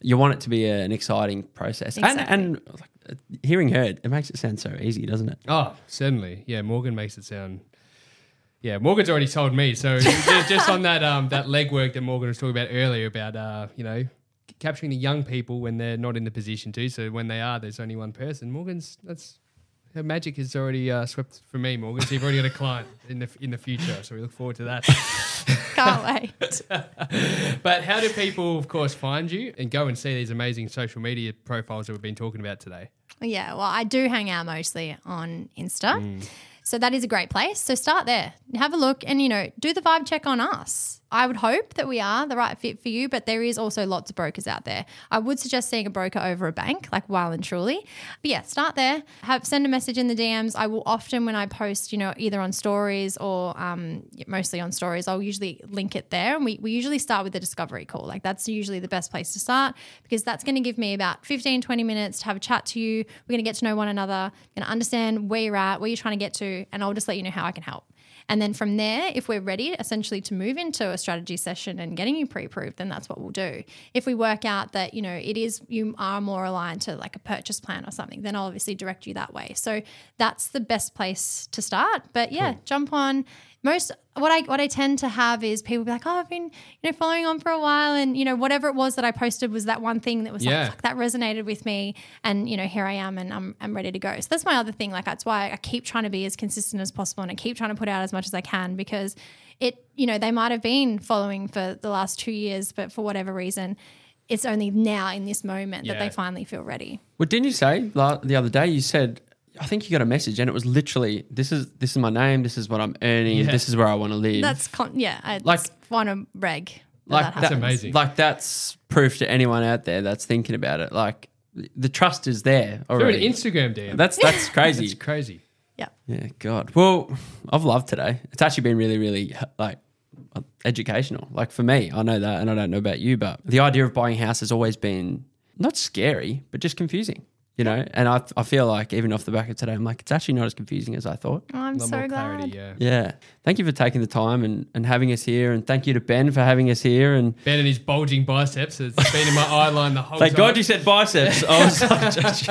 you want it to be a- an exciting process. Exactly. And and like, hearing her, it makes it sound so easy, doesn't it? Oh, certainly. Yeah, Morgan makes it sound. Yeah, Morgan's already told me. So just just on that um that legwork that Morgan was talking about earlier about uh you know capturing the young people when they're not in the position to. So when they are, there's only one person. Morgan's that's her magic is already uh, swept for me, Morgan. So you've already got a client in the in the future. So we look forward to that. Can't wait. but how do people, of course, find you and go and see these amazing social media profiles that we've been talking about today? yeah, well, I do hang out mostly on Insta. So that is a great place. So start there. Have a look and, you know, do the vibe check on us. I would hope that we are the right fit for you, but there is also lots of brokers out there. I would suggest seeing a broker over a bank, like well and truly. But yeah, start there. Have send a message in the DMs. I will often when I post, you know, either on stories or um, mostly on stories, I'll usually link it there. And we, we usually start with a discovery call. Like that's usually the best place to start because that's going to give me about 15, 20 minutes to have a chat to you. We're going to get to know one another, going to understand where you're at, where you're trying to get to, and I'll just let you know how I can help. And then from there, if we're ready essentially to move into a strategy session and getting you pre-approved, then that's what we'll do. If we work out that, you know, it is you are more aligned to like a purchase plan or something, then I'll obviously direct you that way. So that's the best place to start. But yeah, jump on most what I what I tend to have is people be like, oh, I've been you know following on for a while, and you know whatever it was that I posted was that one thing that was Yeah. like fuck, that resonated with me, and you know here I am, and I'm I'm ready to go. So that's my other thing. Like that's why I keep trying to be as consistent as possible, and I keep trying to put out as much as I can because it you know they might have been following for the last two years, but for whatever reason. It's only now in this moment that they finally feel ready. Well, didn't you say la- the other day? You said, I think you got a message, and it was literally, "This is this is my name. This is what I'm earning. Yeah. This is where I want to live." That's con- yeah, I Like- like want to reg. that like that that- happens. amazing. Like that's proof to anyone out there that's thinking about it. Like the trust is there Through an. Instagram DM. that's that's crazy. That's crazy. Yeah. yeah, God. Well, I've loved today. It's actually been really, really like educational. Like for me, I know that, and I don't know about you, but the idea of buying a house has always been not scary, but just confusing. You know, and I, I feel like even off the back of today, I'm like, it's actually not as confusing as I thought. Oh, I'm so glad. clarity, yeah. Yeah. Thank you for taking the time and, and having us here. And thank you to Ben for having us here. And Ben and his bulging biceps. It's been in my eye line the whole thank time. God you said biceps. I was like,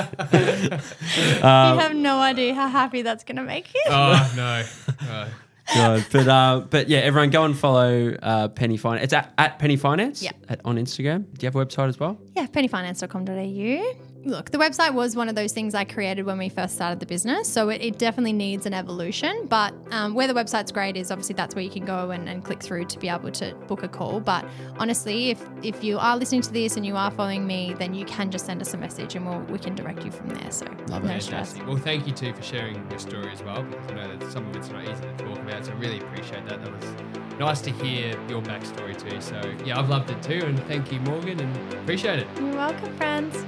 you have no idea how happy that's going to make you. Oh, no. God. But uh, but yeah, everyone go and follow uh, Penny Finance. It's at, at Penny Finance Yeah. at, on Instagram. Do you have a website as well? Yeah, pennyfinance.com.au. Look, the website was one of those things I created when we first started the business. So it, it definitely needs an evolution. But um, where the website's great is obviously that's where you can go and, and click through to be able to book a call. But honestly, if, if you are listening to this and you are following me, then you can just send us a message and we'll, we can direct you from there. So Love no it. stress. Fantastic. Well, thank you too for sharing your story as well, because I know that some of it's not easy to talk about. So I really appreciate that. That was nice to hear your backstory too. So yeah, I've loved it too, and thank you, Morgan, and appreciate it. You're welcome, friends.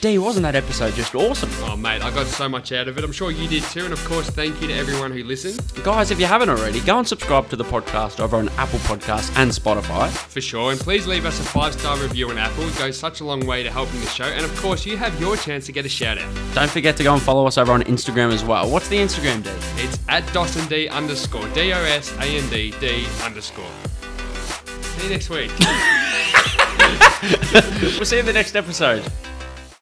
D, wasn't that episode just awesome? Oh mate, I got so much out of it. I'm sure you did too, and of course, thank you to everyone who listened Guys, if you haven't already, go and subscribe to the podcast over on Apple Podcasts and Spotify. for sure. And please leave us a five star review on Apple. It goes such a long way to helping the show. And of course, you have your chance to get a shout out. Don't forget to go and follow us over on Instagram as well. What's the Instagram, D? It's at DosandD underscore D O S A N D D underscore. See you next week. We'll see you in the next episode.